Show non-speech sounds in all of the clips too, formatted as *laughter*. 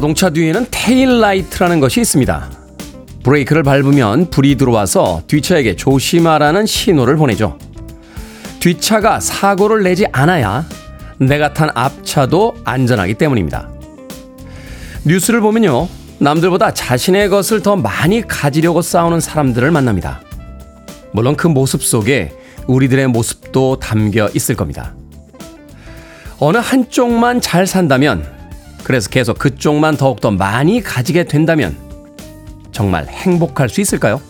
자동차 뒤에는 테일라이트라는 것이 있습니다. 브레이크를 밟으면 불이 들어와서 뒷차에게 조심하라는 신호를 보내죠. 뒷차가 사고를 내지 않아야 내가 탄 앞차도 안전하기 때문입니다. 뉴스를 보면요. 남들보다 자신의 것을 더 많이 가지려고 싸우는 사람들을 만납니다. 물론 그 모습 속에 우리들의 모습도 담겨 있을 겁니다. 어느 한쪽만 잘 산다면, 그래서 계속 그쪽만 더욱더 많이 가지게 된다면, 정말 행복할 수 있을까요?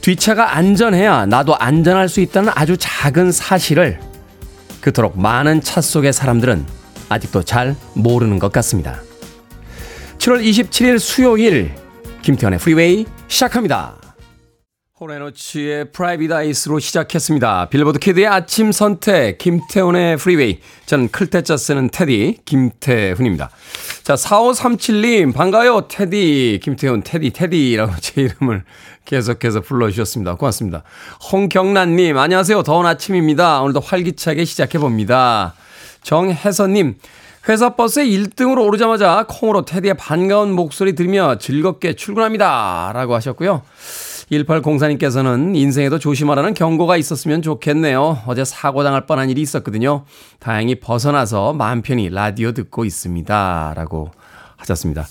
뒷차가 안전해야 나도 안전할 수 있다는 아주 작은 사실을 그토록 많은 차 속의 사람들은 아직도 잘 모르는 것 같습니다. 7월 27일 수요일 김태훈의 프리웨이 시작합니다. 호레노츠의 프라이빗 아이스로 시작했습니다. 빌보드 키드의 아침 선택 김태훈의 프리웨이 저는 클 태 자 쓰는 테디 김태훈입니다. 자 4537님 반가요 테디 김태훈 테디 테디라고 제 이름을 계속해서 불러주셨습니다. 고맙습니다. 홍경란님 안녕하세요. 더운 아침입니다. 오늘도 활기차게 시작해봅니다. 정혜선님 회사 버스에 1등으로 오르자마자 콩으로 테디의 반가운 목소리 들으며 즐겁게 출근합니다. 라고 하셨고요. 1804님께서는 인생에도 조심하라는 경고가 있었으면 좋겠네요. 어제 사고당할 뻔한 일이 있었거든요. 다행히 벗어나서 마음 편히 라디오 듣고 있습니다. 라고 하셨습니다.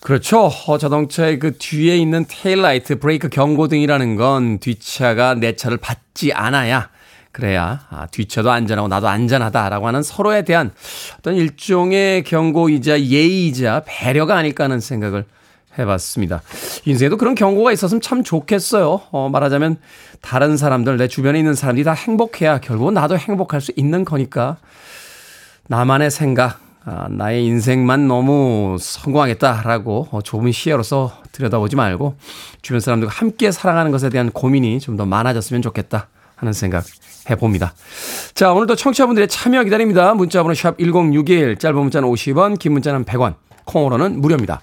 그렇죠. 어, 자동차의 그 뒤에 있는 테일라이트, 브레이크 경고등이라는 건 뒷차가 내 차를 받지 않아야 그래야 아, 뒷차도 안전하고 나도 안전하다라고 하는 서로에 대한 어떤 일종의 경고이자 예의이자 배려가 아닐까 하는 생각을 해봤습니다. 인생에도 그런 경고가 있었으면 참 좋겠어요. 어, 말하자면 다른 사람들, 내 주변에 있는 사람들이 다 행복해야 결국은 나도 행복할 수 있는 거니까 나만의 생각, 아, 나의 인생만 너무 성공하겠다라고 어, 좁은 시야로서 들여다보지 말고 주변 사람들과 함께 살아가는 것에 대한 고민이 좀 더 많아졌으면 좋겠다 하는 생각 해봅니다. 자, 오늘도 청취자분들의 참여 기다립니다. 문자번호 샵 1061, 짧은 문자는 50원, 긴 문자는 100원, 콩으로는 무료입니다.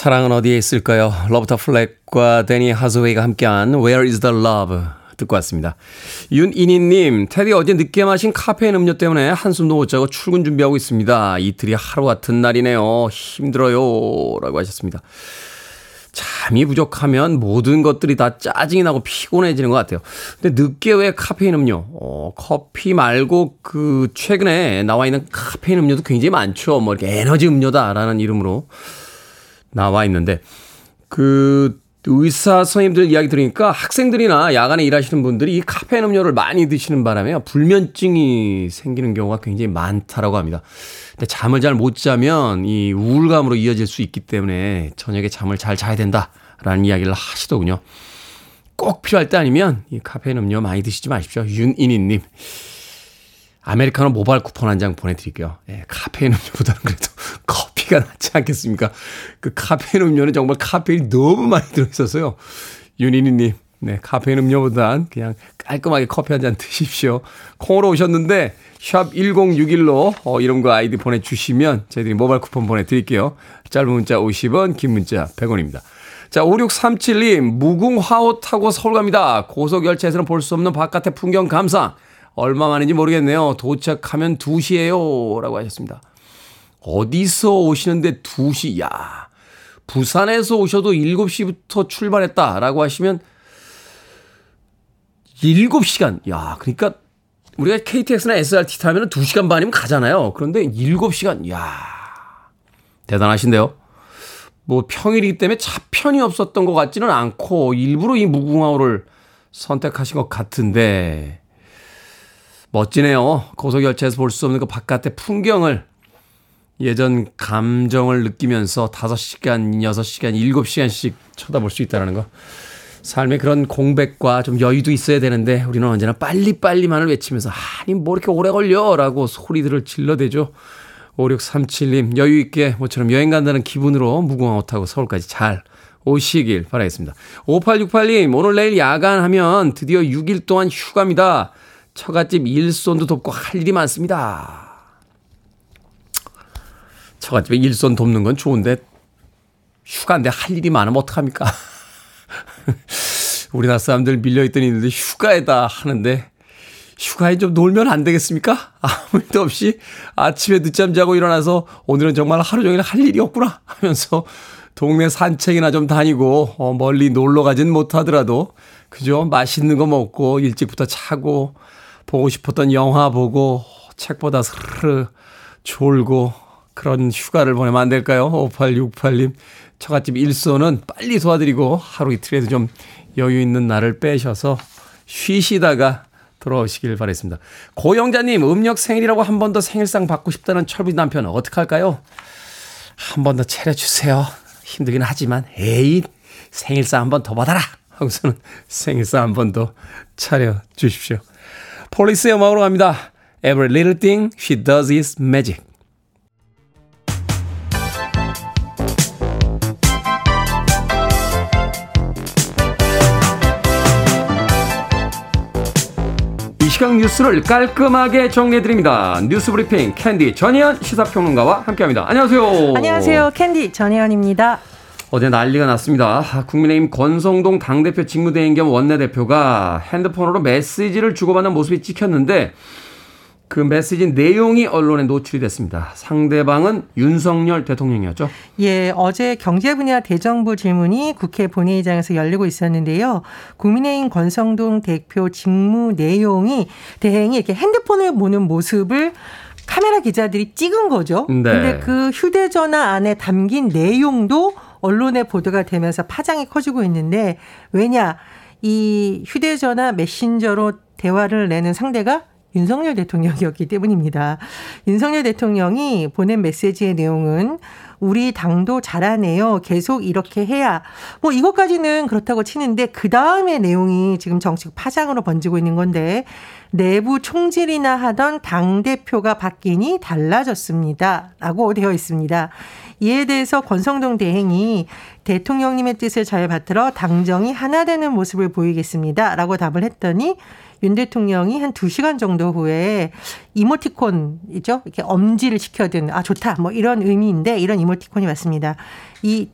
사랑은 어디에 있을까요? 로버타 플랙과 도니 해서웨이가 함께한 Where is the Love 듣고 왔습니다. 윤이니님, 테디 어제 늦게 마신 카페인 음료 때문에 한숨도 못 자고 출근 준비하고 있습니다. 이틀이 하루 같은 날이네요. 힘들어요. 라고 하셨습니다. 잠이 부족하면 모든 것들이 다 짜증이 나고 피곤해지는 것 같아요. 근데 늦게 왜 카페인 음료? 어, 커피 말고 그 최근에 나와 있는 카페인 음료도 굉장히 많죠. 뭐 이렇게 에너지 음료다라는 이름으로. 나와 있는데 그 의사 선생님들 이야기 들으니까 학생들이나 야간에 일하시는 분들이 이 카페인 음료를 많이 드시는 바람에 불면증이 생기는 경우가 굉장히 많다라고 합니다. 근데 잠을 잘 못 자면 이 우울감으로 이어질 수 있기 때문에 저녁에 잠을 잘 자야 된다라는 이야기를 하시더군요. 꼭 필요할 때 아니면 이 카페인 음료 많이 드시지 마십시오. 윤인희님. 아메리카노 모바일 쿠폰 한 장 보내드릴게요. 예, 카페인 음료보다는 그래도 *laughs* 커피가 낫지 않겠습니까? 그 카페인 음료는 정말 카페인이 너무 많이 들어있어서요. 윤희니님, 네, 카페인 음료보단 그냥 깔끔하게 커피 한 잔 드십시오. 콩으로 오셨는데, 샵 1061로 어, 이름과 아이디 보내주시면 저희들이 모바일 쿠폰 보내드릴게요. 짧은 문자 50원, 긴 문자 100원입니다. 자, 5637님, 무궁화호 타고 서울 갑니다. 고속열차에서는 볼 수 없는 바깥의 풍경 감상. 얼마 만인지 모르겠네요. 도착하면 2시에요. 라고 하셨습니다. 어디서 오시는데 2시, 야 부산에서 오셔도 7시부터 출발했다 라고 하시면 7시간, 야 그러니까 우리가 KTX나 SRT 타면 2시간 반이면 가잖아요. 그런데 7시간, 야 대단하신데요. 뭐 평일이기 때문에 차편이 없었던 것 같지는 않고 일부러 이 무궁화호를 선택하신 것 같은데 멋지네요. 고속열차에서 볼 수 없는 그 바깥의 풍경을 예전 감정을 느끼면서 5시간, 6시간, 7시간씩 쳐다볼 수 있다는 거. 삶의 그런 공백과 좀 여유도 있어야 되는데 우리는 언제나 빨리빨리만을 외치면서 아니 뭐 이렇게 오래 걸려 라고 소리들을 질러대죠. 5637님 여유있게 모처럼 여행 간다는 기분으로 무궁화 타고 서울까지 잘 오시길 바라겠습니다. 5868님 오늘 내일 야간하면 드디어 6일 동안 휴가입니다. 처갓집 일손도 돕고 할 일이 많습니다. 처갓집에 일손 돕는 건 좋은데 휴가인데 할 일이 많으면 어떡합니까? *laughs* 우리나라 사람들 밀려있던 일들 휴가에다 하는데 휴가에 좀 놀면 안 되겠습니까? 아무 일도 없이 아침에 늦잠 자고 일어나서 오늘은 정말 하루 종일 할 일이 없구나 하면서 동네 산책이나 좀 다니고 어, 멀리 놀러 가진 못하더라도 그죠? 맛있는 거 먹고 일찍부터 차고 보고 싶었던 영화 보고 책보다 스르르 졸고 그런 휴가를 보내면 안 될까요? 5868님. 처갓집 일손은 빨리 도와드리고 하루 이틀에도 좀 여유 있는 날을 빼셔서 쉬시다가 돌아오시길 바랬습니다. 고영자님, 음력 생일이라고 한 번 더 생일상 받고 싶다는 철비 남편 어떡할까요? 한 번 더 차려주세요. 힘들긴 하지만, 에이, 생일상 한 번 더 받아라! 하고서는 생일상 한 번 더 차려주십시오. 폴리스의 음악으로 갑니다. Every little thing she does is magic. 시각 뉴스를 깔끔하게 정리해드립니다. 뉴스 브리핑 캔디 전희연 시사평론가와 함께합니다. 안녕하세요. 안녕하세요. 캔디 전희연입니다. 어제 난리가 났습니다. 국민의힘 권성동 당대표 직무대행 겸 원내대표가 핸드폰으로 메시지를 주고받는 모습이 찍혔는데 그 메시지 내용이 언론에 노출이 됐습니다. 상대방은 윤석열 대통령이었죠. 예, 어제 경제 분야 대정부 질문이 국회 본회의장에서 열리고 있었는데요. 국민의힘 권성동 대표 직무 내용이 대행이 이렇게 핸드폰을 보는 모습을 카메라 기자들이 찍은 거죠. 네. 근데 그 휴대전화 안에 담긴 내용도 언론에 보도가 되면서 파장이 커지고 있는데 왜냐 이 휴대전화 메신저로 대화를 내는 상대가 윤석열 대통령이었기 때문입니다. 윤석열 대통령이 보낸 메시지의 내용은 우리 당도 잘하네요. 계속 이렇게 해야. 뭐 이것까지는 그렇다고 치는데 그 다음의 내용이 지금 정치적 파장으로 번지고 있는 건데 내부 총질이나 하던 당대표가 바뀌니 달라졌습니다. 라고 되어 있습니다. 이에 대해서 권성동 대행이 대통령님의 뜻을 잘 받들어 당정이 하나 되는 모습을 보이겠습니다. 라고 답을 했더니 윤 대통령이 한 두시간 정도 후에 이모티콘이죠. 이렇게 엄지를 시켜든 아 좋다. 뭐 이런 의미인데 이런 이모티콘이 왔습니다. 이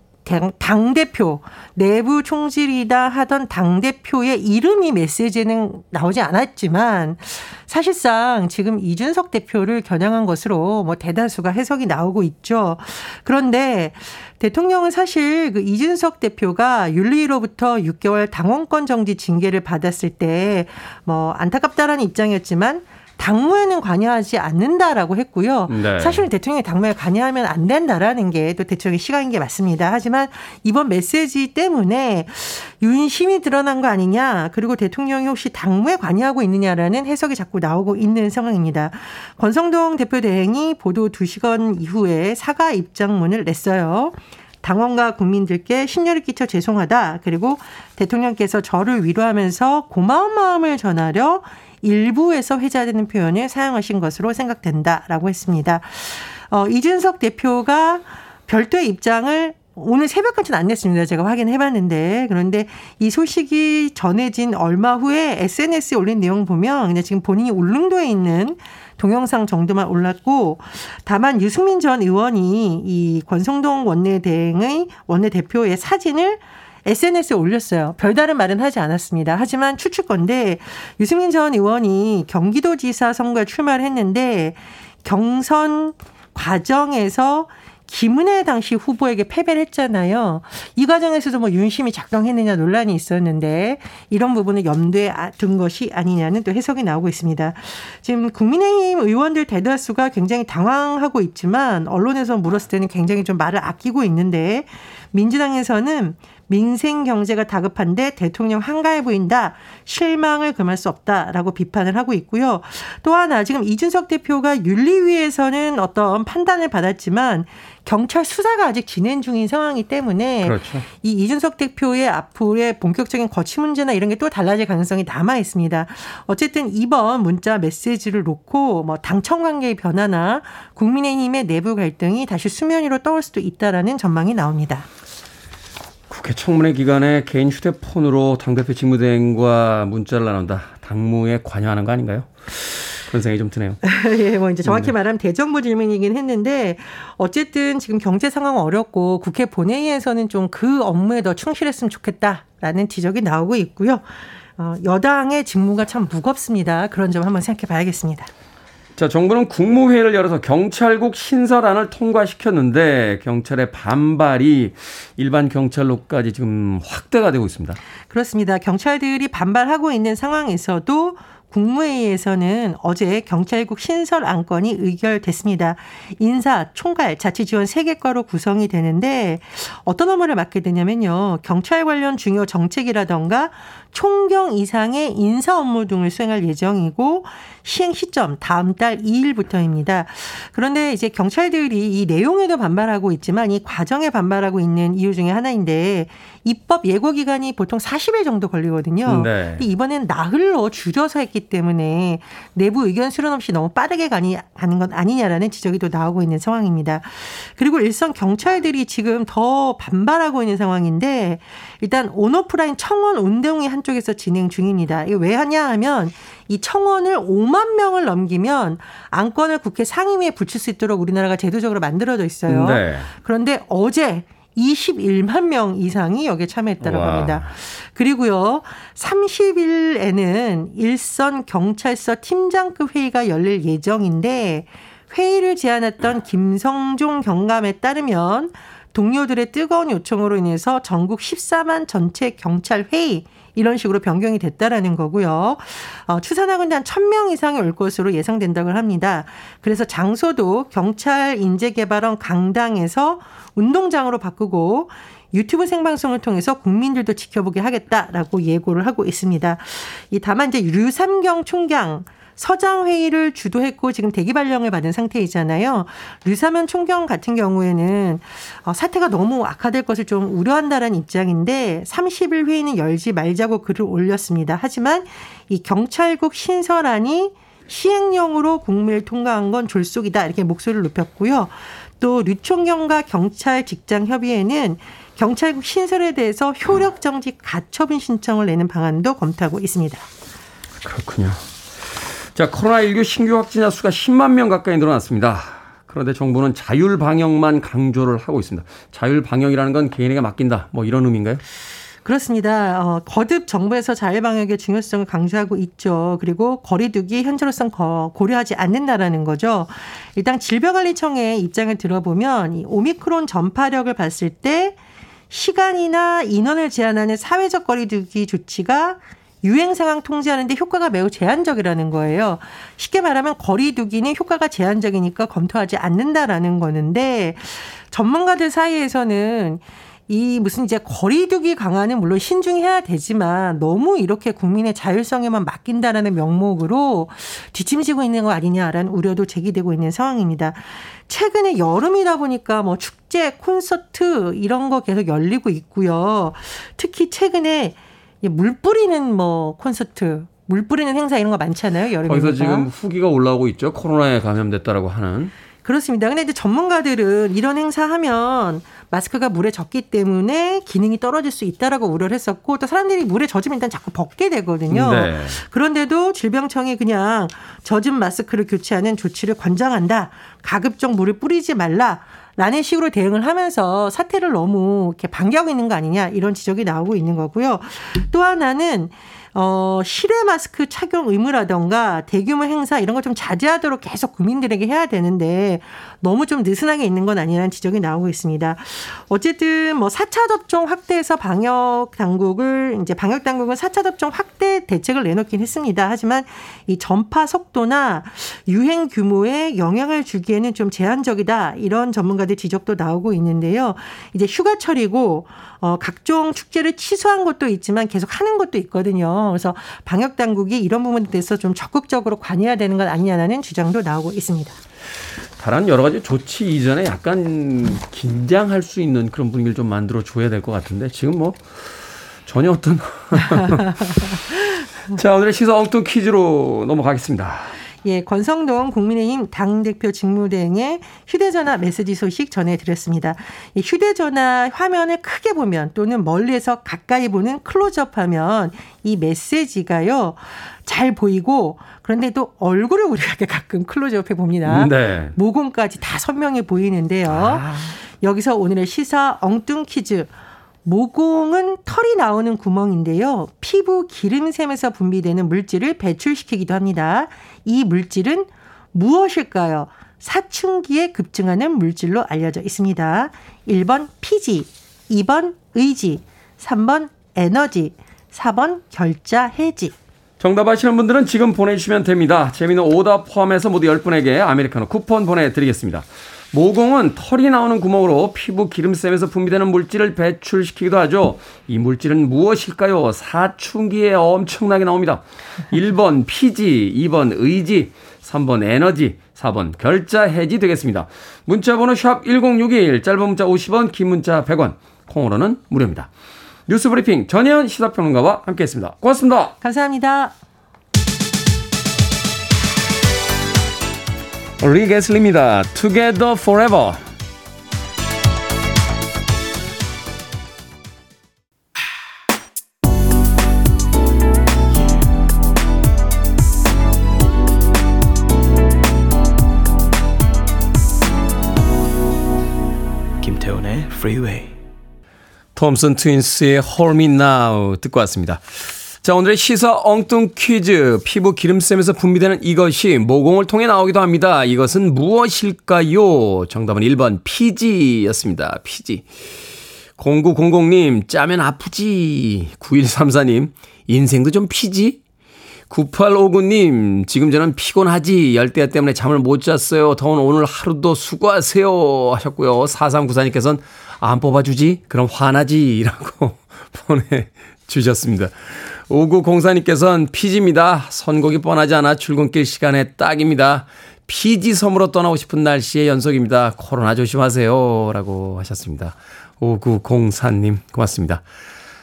당 대표, 내부 총질이다 하던 당 대표의 이름이 메시지는 나오지 않았지만 사실상 지금 이준석 대표를 겨냥한 것으로 뭐 대다수가 해석이 나오고 있죠. 그런데 대통령은 사실 그 이준석 대표가 윤리로부터 6개월 당원권 정지 징계를 받았을 때 뭐 안타깝다라는 입장이었지만 당무에는 관여하지 않는다라고 했고요. 네. 사실은 대통령이 당무에 관여하면 안 된다라는 게 또 대통령의 시각인 게 맞습니다. 하지만 이번 메시지 때문에 윤심이 드러난 거 아니냐 그리고 대통령이 혹시 당무에 관여하고 있느냐라는 해석이 자꾸 나오고 있는 상황입니다. 권성동 대표 대행이 보도 2시간 이후에 사과 입장문을 냈어요. 당원과 국민들께 심려를 끼쳐 죄송하다. 그리고 대통령께서 저를 위로하면서 고마운 마음을 전하려 일부에서 회자되는 표현을 사용하신 것으로 생각된다라고 했습니다. 어, 이준석 대표가 별도의 입장을 오늘 새벽까지는 안 냈습니다. 제가 확인해 봤는데. 그런데 이 소식이 전해진 얼마 후에 SNS에 올린 내용 보면 그냥 지금 본인이 울릉도에 있는 동영상 정도만 올랐고 다만 유승민 전 의원이 이 권성동 원내대행의 원내대표의 사진을 SNS에 올렸어요. 별다른 말은 하지 않았습니다. 하지만 추측건데 유승민 전 의원이 경기도지사 선거에 출마를 했는데 경선 과정에서 김은혜 당시 후보에게 패배를 했잖아요. 이 과정에서도 뭐 윤심이 작동했느냐 논란이 있었는데 이런 부분을 염두에 아, 둔 것이 아니냐는 또 해석이 나오고 있습니다. 지금 국민의힘 의원들 대다수가 굉장히 당황하고 있지만 언론에서 물었을 때는 굉장히 좀 말을 아끼고 있는데 민주당에서는 민생 경제가 다급한데 대통령 한가해 보인다. 실망을 금할 수 없다라고 비판을 하고 있고요. 또 하나 지금 이준석 대표가 윤리위에서는 어떤 판단을 받았지만 경찰 수사가 아직 진행 중인 상황이기 때문에 그렇죠. 이 이준석 대표의 앞으로의 본격적인 거취 문제나 이런 게 또 달라질 가능성이 남아 있습니다. 어쨌든 이번 문자 메시지를 놓고 뭐 당청 관계의 변화나 국민의힘의 내부 갈등이 다시 수면 위로 떠올 수도 있다라는 전망이 나옵니다. 국회 청문회 기간에 개인 휴대폰으로 당대표 직무대행과 문자를 나눈다. 당무에 관여하는 거 아닌가요? 그런 생각이 좀 드네요. *laughs* 예, 뭐 이제 정확히 네. 말하면 대정부 질문이긴 했는데 어쨌든 지금 경제 상황 어렵고 국회 본회의에서는 좀 그 업무에 더 충실했으면 좋겠다라는 지적이 나오고 있고요. 어, 여당의 직무가 참 무겁습니다. 그런 점 한번 생각해 봐야겠습니다. 자, 정부는 국무회의를 열어서 경찰국 신설안을 통과시켰는데 경찰의 반발이 일반 경찰로까지 지금 확대가 되고 있습니다. 그렇습니다. 경찰들이 반발하고 있는 상황에서도 국무회의에서는 어제 경찰국 신설 안건이 의결됐습니다. 인사, 총괄, 자치지원 3개과로 구성이 되는데 어떤 업무를 맡게 되냐면요. 경찰 관련 중요 정책이라던가 총경 이상의 인사 업무 등을 수행할 예정이고 시행 시점 다음 달 2일부터입니다. 그런데 이제 경찰들이 이 내용에도 반발하고 있지만 이 과정에 반발하고 있는 이유 중에 하나인데 입법 예고 기간이 보통 40일 정도 걸리거든요. 네. 이번엔 나흘로 줄여서 했기 때문에 내부 의견 수렴 없이 너무 빠르게 가니, 가는 것 아니냐라는 지적이 또 나오고 있는 상황입니다. 그리고 일선 경찰들이 지금 더 반발하고 있는 상황인데 일단 온오프라인 청원 운동이 한한 쪽에서 진행 중입니다. 이거 왜 하냐 하면 이 청원을 5만 명을 넘기면 안건을 국회 상임위에 붙일 수 있도록 우리나라가 제도적으로 만들어져 있어요. 네. 그런데 어제 21만 명 이상이 여기에 참여했다고 와. 합니다. 그리고요, 30일에는 일선 경찰서 팀장급 회의가 열릴 예정인데 회의를 제안했던 김성종 경감에 따르면 동료들의 뜨거운 요청으로 인해서 전국 14만 전체 경찰 회의 이런 식으로 변경이 됐다라는 거고요. 어, 추산하건대 한 1000명 이상이 올 것으로 예상된다고 합니다. 그래서 장소도 경찰 인재개발원 강당에서 운동장으로 바꾸고 유튜브 생방송을 통해서 국민들도 지켜보게 하겠다라고 예고를 하고 있습니다. 이 다만 이제 류삼경 총장 서장 회의를 주도했고 지금 대기 발령을 받은 상태이잖아요. 류사면 총경 같은 경우에는 어, 사태가 너무 악화될 것을 좀 우려한다라는 입장인데 30일 회의는 열지 말자고 글을 올렸습니다. 하지만 이 경찰국 신설안이 시행령으로 국무를 통과한 건 졸속이다 이렇게 목소리를 높였고요. 또 류총경과 경찰 직장 협의회는 경찰국 신설에 대해서 효력 정지 가처분 신청을 내는 방안도 검토하고 있습니다. 그렇군요. 자, 코로나19 신규 확진자 수가 10만 명 가까이 늘어났습니다. 그런데 정부는 자율 방역만 강조를 하고 있습니다. 자율 방역이라는 건 개인에게 맡긴다. 뭐 이런 의미인가요? 그렇습니다. 어, 거듭 정부에서 자율 방역의 중요성을 강조하고 있죠. 그리고 거리두기 현재로선 고려하지 않는다라는 거죠. 일단 질병관리청의 입장을 들어보면 이 오미크론 전파력을 봤을 때 시간이나 인원을 제한하는 사회적 거리두기 조치가 유행 상황 통제하는데 효과가 매우 제한적이라는 거예요. 쉽게 말하면 거리두기는 효과가 제한적이니까 검토하지 않는다라는 거는데 전문가들 사이에서는 이 무슨 이제 거리두기 강화는 물론 신중해야 되지만 너무 이렇게 국민의 자율성에만 맡긴다라는 명목으로 뒷짐지고 있는 거 아니냐라는 우려도 제기되고 있는 상황입니다. 최근에 여름이다 보니까 뭐 축제, 콘서트 이런 거 계속 열리고 있고요. 특히 최근에 물 뿌리는 뭐 콘서트, 물 뿌리는 행사 이런 거 많잖아요. 여름에. 거기서 지금 후기가 올라오고 있죠. 코로나에 감염됐다라고 하는. 그렇습니다. 근데 이제 전문가들은 이런 행사하면 마스크가 물에 젖기 때문에 기능이 떨어질 수 있다라고 우려를 했었고 또 사람들이 물에 젖으면 일단 자꾸 벗게 되거든요. 네. 그런데도 질병청이 그냥 젖은 마스크를 교체하는 조치를 권장한다. 가급적 물을 뿌리지 말라. 라는 식으로 대응을 하면서 사태를 너무 이렇게 반기하고 있는 거 아니냐 이런 지적이 나오고 있는 거고요. 또 하나는 어, 실외 마스크 착용 의무라던가 대규모 행사 이런 걸 좀 자제하도록 계속 국민들에게 해야 되는데 너무 좀 느슨하게 있는 건 아니라는 지적이 나오고 있습니다. 어쨌든 뭐 4차 접종 확대해서 방역 당국을 이제 방역 당국은 4차 접종 확대 대책을 내놓긴 했습니다. 하지만 이 전파 속도나 유행 규모에 영향을 주기에는 좀 제한적이다. 이런 전문가 전문가들 지적도 나오고 있는데요. 이제 휴가철이고 어, 각종 축제를 취소한 것도 있지만 계속 하는 것도 있거든요. 그래서 방역 당국이 이런 부분에 대해서 좀 적극적으로 관여해야 되는 것 아니냐는 주장도 나오고 있습니다. 다른 여러 가지 조치 이전에 약간 긴장할 수 있는 그런 분위기를 좀 만들어 줘야 될 것 같은데 지금 뭐 전혀 어떤 *laughs* 자 오늘의 시사 엉뚱 퀴즈로 넘어가겠습니다. 예, 권성동 국민의힘 당대표 직무대행의 휴대전화 메시지 소식 전해드렸습니다. 이 휴대전화 화면을 크게 보면 또는 멀리에서 가까이 보는 클로즈업 하면 이 메시지가요, 잘 보이고 그런데 또 얼굴을 우리가 가끔 클로즈업해 봅니다. 네. 모공까지 다 선명해 보이는데요. 아. 여기서 오늘의 시사 엉뚱 퀴즈. 모공은 털이 나오는 구멍인데요. 피부 기름샘에서 분비되는 물질을 배출시키기도 합니다. 이 물질은 무엇일까요? 사춘기에 급증하는 물질로 알려져 있습니다. 1번 피지, 2번 의지, 3번 에너지, 4번 결자 해지. 정답 아시는 분들은 지금 보내주시면 됩니다. 재미는 오답 포함해서 모두 10분에게 아메리카노 쿠폰 보내드리겠습니다. 모공은 털이 나오는 구멍으로 피부 기름샘에서 분비되는 물질을 배출시키기도 하죠. 이 물질은 무엇일까요? 사춘기에 엄청나게 나옵니다. 1번 피지, 2번 의지, 3번 에너지, 4번 결자 해지 되겠습니다. 문자 번호 샵 1061, 짧은 문자 50원, 긴 문자 100원, 콩으로는 무료입니다. 뉴스 브리핑 전혜연 시사평론가와 함께했습니다. 고맙습니다. 감사합니다. 리게슬입니다. Together Forever. 김태훈의 Freeway. 톰슨 트윈스의 Hold Me Now 듣고 왔습니다. 자, 오늘의 시사 엉뚱 퀴즈. 피부 기름샘에서 분비되는 이것이 모공을 통해 나오기도 합니다. 이것은 무엇일까요? 정답은 1번 피지였습니다. 피지. 0900님, 짜면 아프지. 9134님, 인생도 좀 피지? 9859님, 지금 저는 피곤하지. 열대야 때문에 잠을 못 잤어요. 더운 오늘 하루도 수고하세요. 하셨고요. 4394님께서는 안 뽑아주지? 그럼 화나지. *laughs* 라고 *laughs* 보내주셨습니다. 5904님께서는 피지입니다. 선곡이 뻔하지 않아 출근길 시간에 딱입니다. 피지 섬으로 떠나고 싶은 날씨의 연속입니다. 코로나 조심하세요. 라고 하셨습니다. 5904님, 고맙습니다.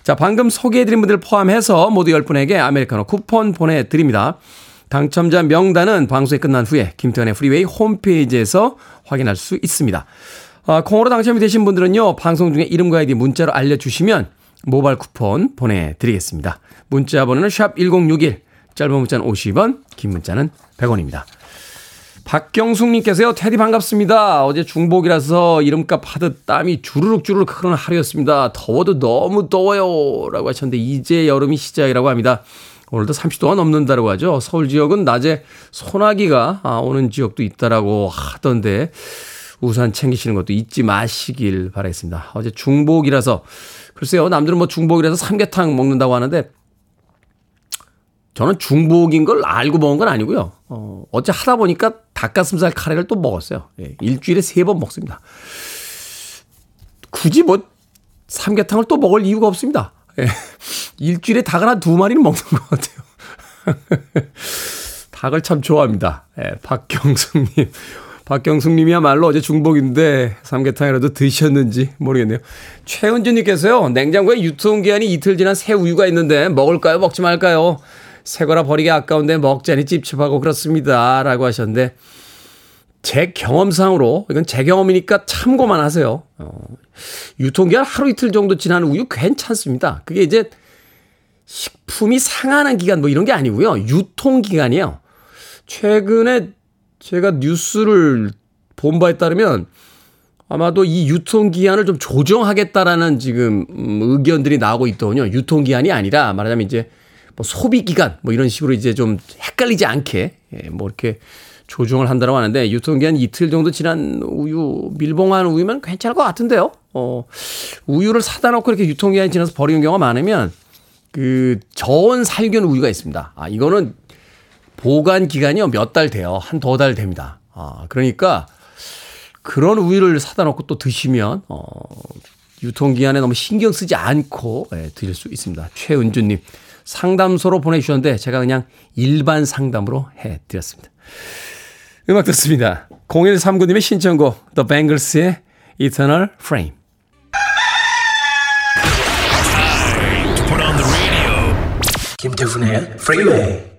자, 방금 소개해드린 분들 포함해서 모두 10분에게 아메리카노 쿠폰 보내드립니다. 당첨자 명단은 방송이 끝난 후에 김태훈의 프리웨이 홈페이지에서 확인할 수 있습니다. 아, 콩으로 당첨이 되신 분들은요, 방송 중에 이름과 아이디 문자로 알려주시면 모바일 쿠폰 보내드리겠습니다. 문자 번호는 샵 1061, 짧은 문자는 50원, 긴 문자는 100원입니다. 박경숙님께서요, 테디 반갑습니다. 어제 중복이라서 이름값 하듯 땀이 주르륵 주르륵 흐르는 하루였습니다. 더워도 너무 더워요. 라고 하셨는데, 이제 여름이 시작이라도 합니다. 오늘도 30도가 넘는다고 하죠. 서울 지역은 낮에 소나기가 아, 오는 지역도 있다라고 하던데, 우산 챙기시는 것도 잊지 마시길 바라겠습니다. 어제 중복이라서 글쎄요, 남들은 뭐 중복이라서 삼계탕 먹는다고 하는데 저는 중복인 걸 알고 먹은 건 아니고요. 어, 어째 하다 보니까 닭가슴살 카레를 또 먹었어요. 예, 일주일에 세 번 먹습니다. 굳이 뭐 삼계탕을 또 먹을 이유가 없습니다. 예, *laughs* 일주일에 닭을 한 두 마리는 먹는 것 같아요. *laughs* 닭을 참 좋아합니다. 예, 박경숙님. 박경숙님이야말로 어제 중복인데 삼계탕이라도 드셨는지 모르겠네요. 최은주님께서요. 냉장고에 유통기한이 이틀 지난 새 우유가 있는데 먹을까요? 먹지 말까요? 새 거라 버리기 아까운데 먹자니 찝찝하고 그렇습니다. 라고 하셨는데 제 경험상으로 이건 제 경험이니까 참고만 하세요. 어, 유통기한 하루 이틀 정도 지난 우유 괜찮습니다. 그게 이제 식품이 상하는 기간 뭐 이런 게 아니고요. 유통기간이에요. 최근에 제가 뉴스를 본 바에 따르면 아마도 이 유통기한을 좀 조정하겠다라는 지금 음, 의견들이 나오고 있더군요. 유통기한이 아니라 말하자면 이제 뭐 소비 기간 뭐 이런 식으로 이제 좀 헷갈리지 않게 예, 뭐 이렇게 조정을 한다고 하는데 유통기한 이틀 정도 지난 우유 밀봉한 우유면 괜찮을 것 같은데요. 어 우유를 사다 놓고 이렇게 유통기한이 지나서 버리는 경우가 많으면 그 저온 살균 우유가 있습니다. 아 이거는 보관 기간이요 몇 달 돼요. 한 두 달 됩니다. 아, 그러니까 그런 우유를 사다 놓고 또 드시면, 어, 유통기한에 너무 신경 쓰지 않고 예, 드릴 수 있습니다. 최은주님, 상담소로 보내주셨는데 제가 그냥 일반 상담으로 해드렸습니다. 음악 듣습니다. 0139님의 신청곡, The Bangles의 Eternal Frame. 김태훈의. Are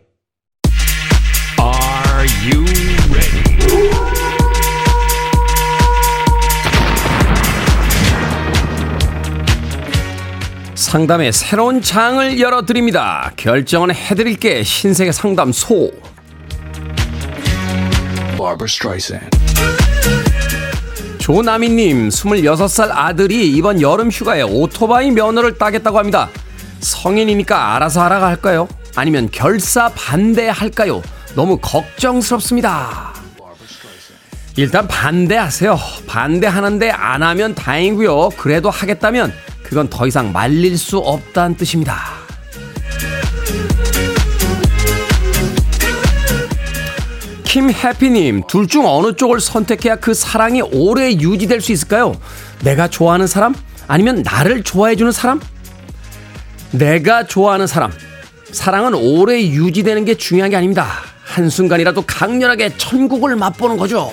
상담의 새로운 장을 열어드립니다. 결정은 해드릴게 신세계 상담소. 조나미님, 26살 아들이 이번 여름 휴가에 오토바이 면허를 따겠다고 합니다. 성인이니까 알아서 하라고 할까요? 아니면 결사 반대할까요? 너무 걱정스럽습니다. 일단 반대하세요. 반대하는데 안 하면 다행이고요. 그래도 하겠다면 그건 더 이상 말릴 수 없다는 뜻입니다. 김해피님, 둘 중 어느 쪽을 선택해야 그 사랑이 오래 유지될 수 있을까요? 내가 좋아하는 사람? 아니면 나를 좋아해주는 사람? 내가 좋아하는 사람. 사랑은 오래 유지되는 게 중요한 게 아닙니다. 한순간이라도 강렬하게 천국을 맛보는 거죠.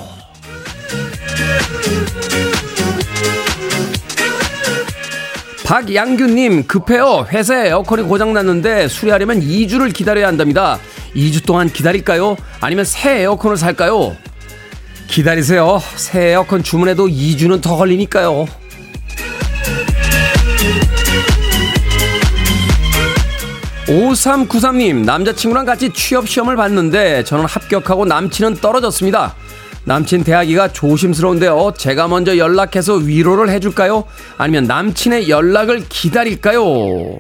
박양규님, 급해요. 회사에 에어컨이 고장났는데 수리하려면 2주를 기다려야 한답니다. 2주 동안 기다릴까요? 아니면 새 에어컨을 살까요? 기다리세요. 새 에어컨 주문해도 2주는 더 걸리니까요. 5393님, 남자친구랑 같이 취업 시험을 봤는데 저는 합격하고 남친은 떨어졌습니다. 남친 대하기가 조심스러운데요. 제가 먼저 연락해서 위로를 해줄까요? 아니면 남친의 연락을 기다릴까요?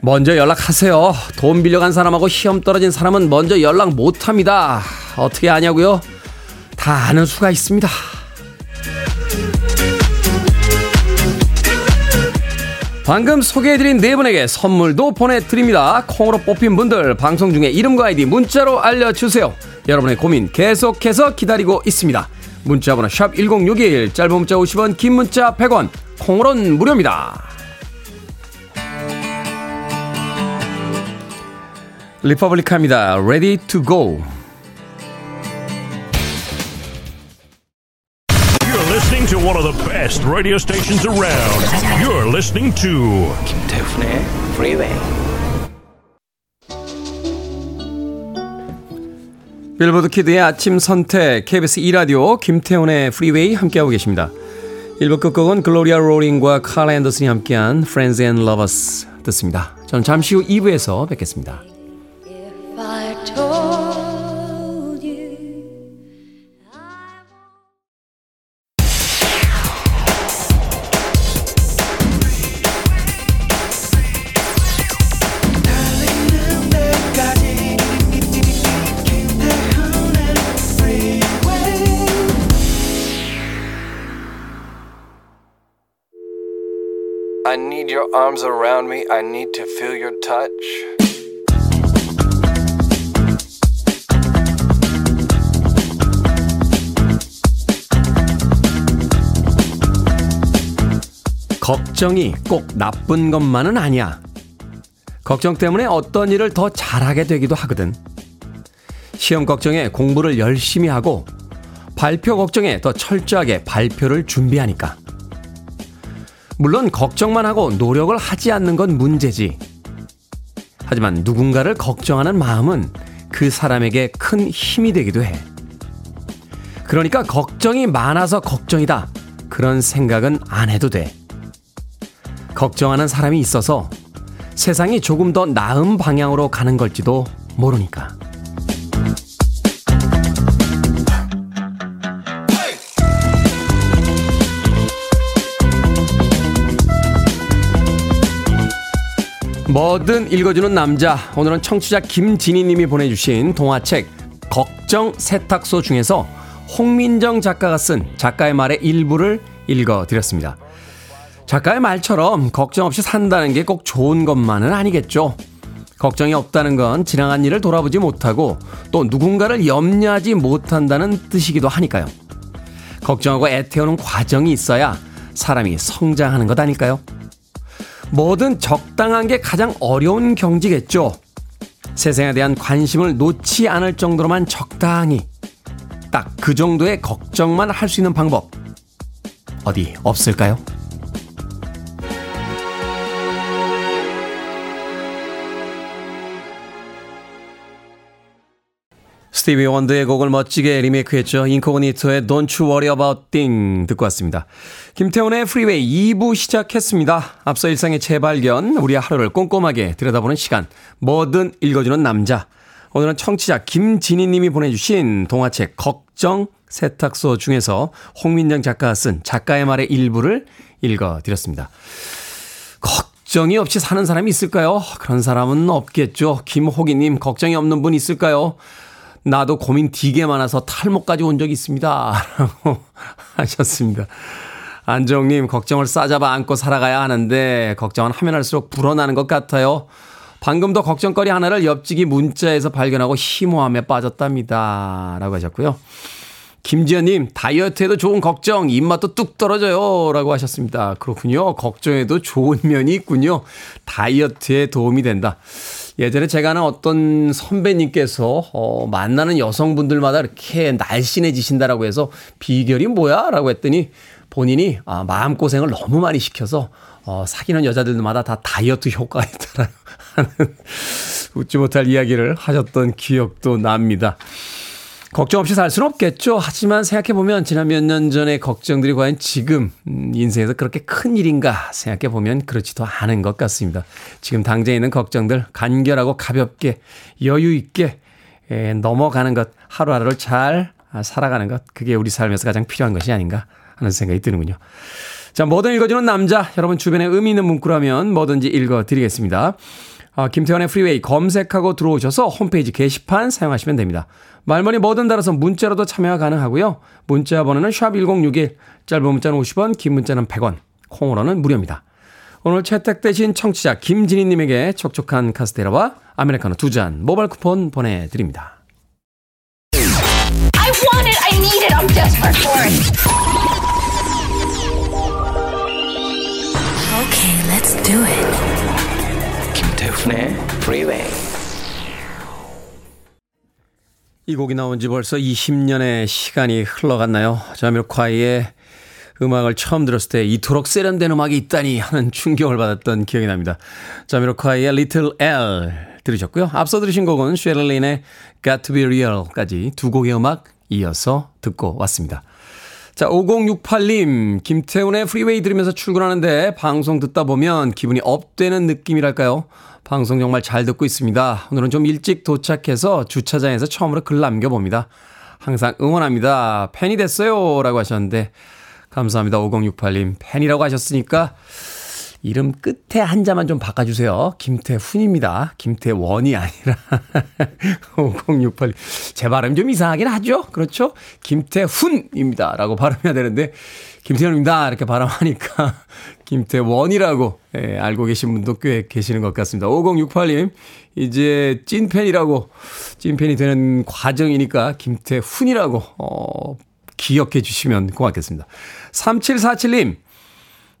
먼저 연락하세요. 돈 빌려간 사람하고 시험 떨어진 사람은 먼저 연락 못 합니다. 어떻게 아냐고요? 다 아는 수가 있습니다. 방금 소개해드린 네 분에게 선물도 보내드립니다. 콩으로 뽑힌 분들 방송 중에 이름과 아이디 문자로 알려주세요. 여러분의 고민 계속해서 기다리고 있습니다. 문자번호 샵 1061, 짧은 문자 50원, 긴 문자 100원, 콩으로는 무료입니다. 리퍼블릭합니다. Ready to go. You're listening to one of the best radio stations around. You're listening to 김태훈의 Freeway. 빌보드 키드의 아침 선택 KBS 2라디오 김태훈의 프리웨이 함께하고 계십니다. 1부 끝곡은 글로리아 로링과 칼 앤더슨이 함께한 Friends and Lovers 듣습니다. 저는 잠시 후 2부에서 뵙겠습니다. I need your arms around me. I need to feel your touch. 걱정이 꼭 나쁜 것만은 아니야. 걱정 때문에 어떤 일을 더 잘하게 되기도 하거든. 시험 걱정에 공부를 열심히 하고 발표 걱정에 더 철저하게 발표를 준비하니까. 물론 걱정만 하고 노력을 하지 않는 건 문제지. 하지만 누군가를 걱정하는 마음은 그 사람에게 큰 힘이 되기도 해. 그러니까 걱정이 많아서 걱정이다. 그런 생각은 안 해도 돼. 걱정하는 사람이 있어서 세상이 조금 더 나은 방향으로 가는 걸지도 모르니까. 뭐든 읽어주는 남자. 오늘은 청취자 김진희님이 보내주신 동화책 걱정 세탁소 중에서 홍민정 작가가 쓴 작가의 말의 일부를 읽어드렸습니다. 작가의 말처럼 걱정 없이 산다는 게 꼭 좋은 것만은 아니겠죠. 걱정이 없다는 건 지나간 일을 돌아보지 못하고 또 누군가를 염려하지 못한다는 뜻이기도 하니까요. 걱정하고 애태우는 과정이 있어야 사람이 성장하는 것 아닐까요? 뭐든 적당한 게 가장 어려운 경지겠죠. 세상에 대한 관심을 놓지 않을 정도로만 적당히 딱 그 정도의 걱정만 할 수 있는 방법 어디 없을까요? 스티비 원드의 곡을 멋지게 리메이크했죠. 인코그니토의 Don't You Worry About Thing 듣고 왔습니다. 김태훈의 프리웨이 2부 시작했습니다. 앞서 일상의 재발견, 우리의 하루를 꼼꼼하게 들여다보는 시간, 뭐든 읽어주는 남자. 오늘은 청취자 김진희 님이 보내주신 동화책 걱정 세탁소 중에서 홍민정 작가가 쓴 작가의 말의 일부를 읽어드렸습니다. 걱정이 없이 사는 사람이 있을까요? 그런 사람은 없겠죠. 김호기님, 걱정이 없는 분 있을까요? 나도 고민 되게 많아서 탈모까지 온 적이 있습니다. 라고 *laughs* 하셨습니다. 안정님, 걱정을 싸잡아 안고 살아가야 하는데, 걱정은 하면 할수록 불어나는 것 같아요. 방금도 걱정거리 하나를 옆집이 문자에서 발견하고 희모함에 빠졌답니다. 라고 하셨고요. 김지연님, 다이어트에도 좋은 걱정, 입맛도 뚝 떨어져요. 라고 하셨습니다. 그렇군요. 걱정에도 좋은 면이 있군요. 다이어트에 도움이 된다. 예전에 제가 아는 어떤 선배님께서 어, 만나는 여성분들마다 이렇게 날씬해지신다라고 해서 비결이 뭐야? 라고 했더니 본인이 아, 마음고생을 너무 많이 시켜서 어, 사귀는 여자들마다 다 다이어트 효과가 있다라는 *laughs* 웃지 못할 이야기를 하셨던 기억도 납니다. 걱정 없이 살 수는 없겠죠. 하지만 생각해보면 지난 몇 년 전의 걱정들이 과연 지금 음, 인생에서 그렇게 큰 일인가 생각해보면 그렇지도 않은 것 같습니다. 지금 당장에 있는 걱정들 간결하고 가볍게 여유있게 넘어가는 것 하루하루를 잘 살아가는 것 그게 우리 삶에서 가장 필요한 것이 아닌가 하는 생각이 드는군요. 자, 뭐든 읽어주는 남자 여러분 주변에 의미 있는 문구라면 뭐든지 읽어드리겠습니다. 아, 김태훈의 프리웨이 검색하고 들어오셔서 홈페이지 게시판 사용하시면 됩니다. 말머리 뭐든 달아서 문자로도 참여가 가능하고요. 문자 번호는 샵1061, 짧은 문자는 50원, 긴 문자는 100원, 콩으로는 무료입니다. 오늘 채택되신 청취자 김진희님에게 촉촉한 카스테라와 아메리카노 두 잔 모바일 쿠폰 보내드립니다. I want it. I need it. I'm desperate for it. Okay, let's do it. 김태훈의 Freeway. 이 곡이 나온 지 벌써 20년의 시간이 흘러갔나요? 자미로콰이의 음악을 처음 들었을 때 이토록 세련된 음악이 있다니 하는 충격을 받았던 기억이 납니다. 자미로콰이의 Little L 들으셨고요. 앞서 들으신 곡은 셰릴 린의 Got to be Real까지 두 곡의 음악 이어서 듣고 왔습니다. 자, 5068님, 김태훈의 프리웨이 들으면서 출근하는데 방송 듣다 보면 기분이 업되는 느낌이랄까요? 방송 정말 잘 듣고 있습니다. 오늘은 좀 일찍 도착해서 주차장에서 처음으로 글 남겨봅니다. 항상 응원합니다. 팬이 됐어요. 라고 하셨는데, 감사합니다. 5068님. 팬이라고 하셨으니까, 이름 끝에 한자만 좀 바꿔주세요. 김태훈입니다. 김태원이 아니라 *laughs* 5068. 제 발음 좀 이상하긴 하죠? 그렇죠? 김태훈입니다. 라고 발음해야 되는데 김태훈입니다. 이렇게 발음하니까 *laughs* 김태원이라고 예, 알고 계신 분도 꽤 계시는 것 같습니다. 5068님 이제 찐팬이라고 찐팬이 되는 과정이니까 김태훈이라고 어, 기억해 주시면 고맙겠습니다. 3747님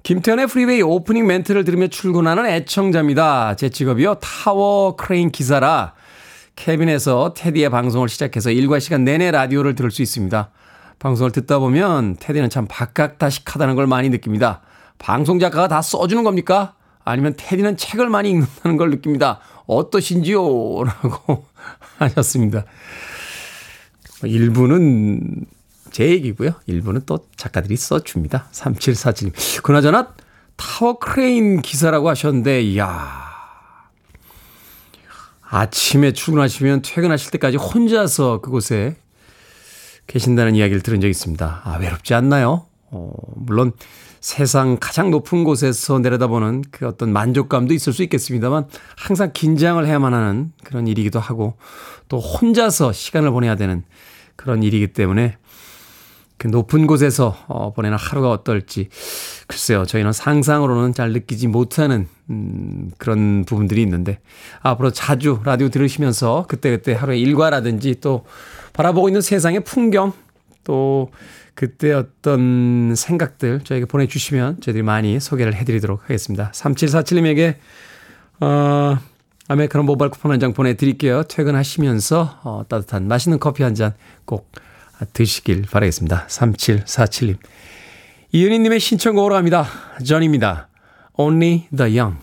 김태훈의 프리웨이 오프닝 멘트를 들으며 출근하는 애청자입니다. 제 직업이요. 타워 크레인 기사라 캐빈에서 테디의 방송을 시작해서 일과 시간 내내 라디오를 들을 수 있습니다. 방송을 듣다 보면 테디는 참 박학다식하다는 걸 많이 느낍니다. 방송 작가가 다 써주는 겁니까? 아니면 테디는 책을 많이 읽는다는 걸 느낍니다. 어떠신지요? 라고 *laughs* 하셨습니다. 일부는 제 얘기고요. 일부는 또 작가들이 써줍니다. 3747님. 그나저나 타워 크레인 기사라고 하셨는데, 이야. 아침에 출근하시면 퇴근하실 때까지 혼자서 그곳에 계신다는 이야기를 들은 적이 있습니다. 아, 외롭지 않나요? 어, 물론 세상 가장 높은 곳에서 내려다보는 그 어떤 만족감도 있을 수 있겠습니다만 항상 긴장을 해야만 하는 그런 일이기도 하고 또 혼자서 시간을 보내야 되는 그런 일이기 때문에 그 높은 곳에서 어, 보내는 하루가 어떨지 글쎄요 저희는 상상으로는 잘 느끼지 못하는 음, 그런 부분들이 있는데 앞으로 자주 라디오 들으시면서 그때그때 하루의 일과라든지 또 바라보고 있는 세상의 풍경 또 그때 어떤 생각들 저에게 보내주시면 저희들이 많이 소개를 해드리도록 하겠습니다. 3747님에게, 어, 아메리카노 모바일 쿠폰 한 장 보내드릴게요. 퇴근하시면서, 어, 따뜻한 맛있는 커피 한 잔 꼭 드시길 바라겠습니다. 3747님. 이은희님의 신청곡으로 갑니다. 전입니다. Only the Young.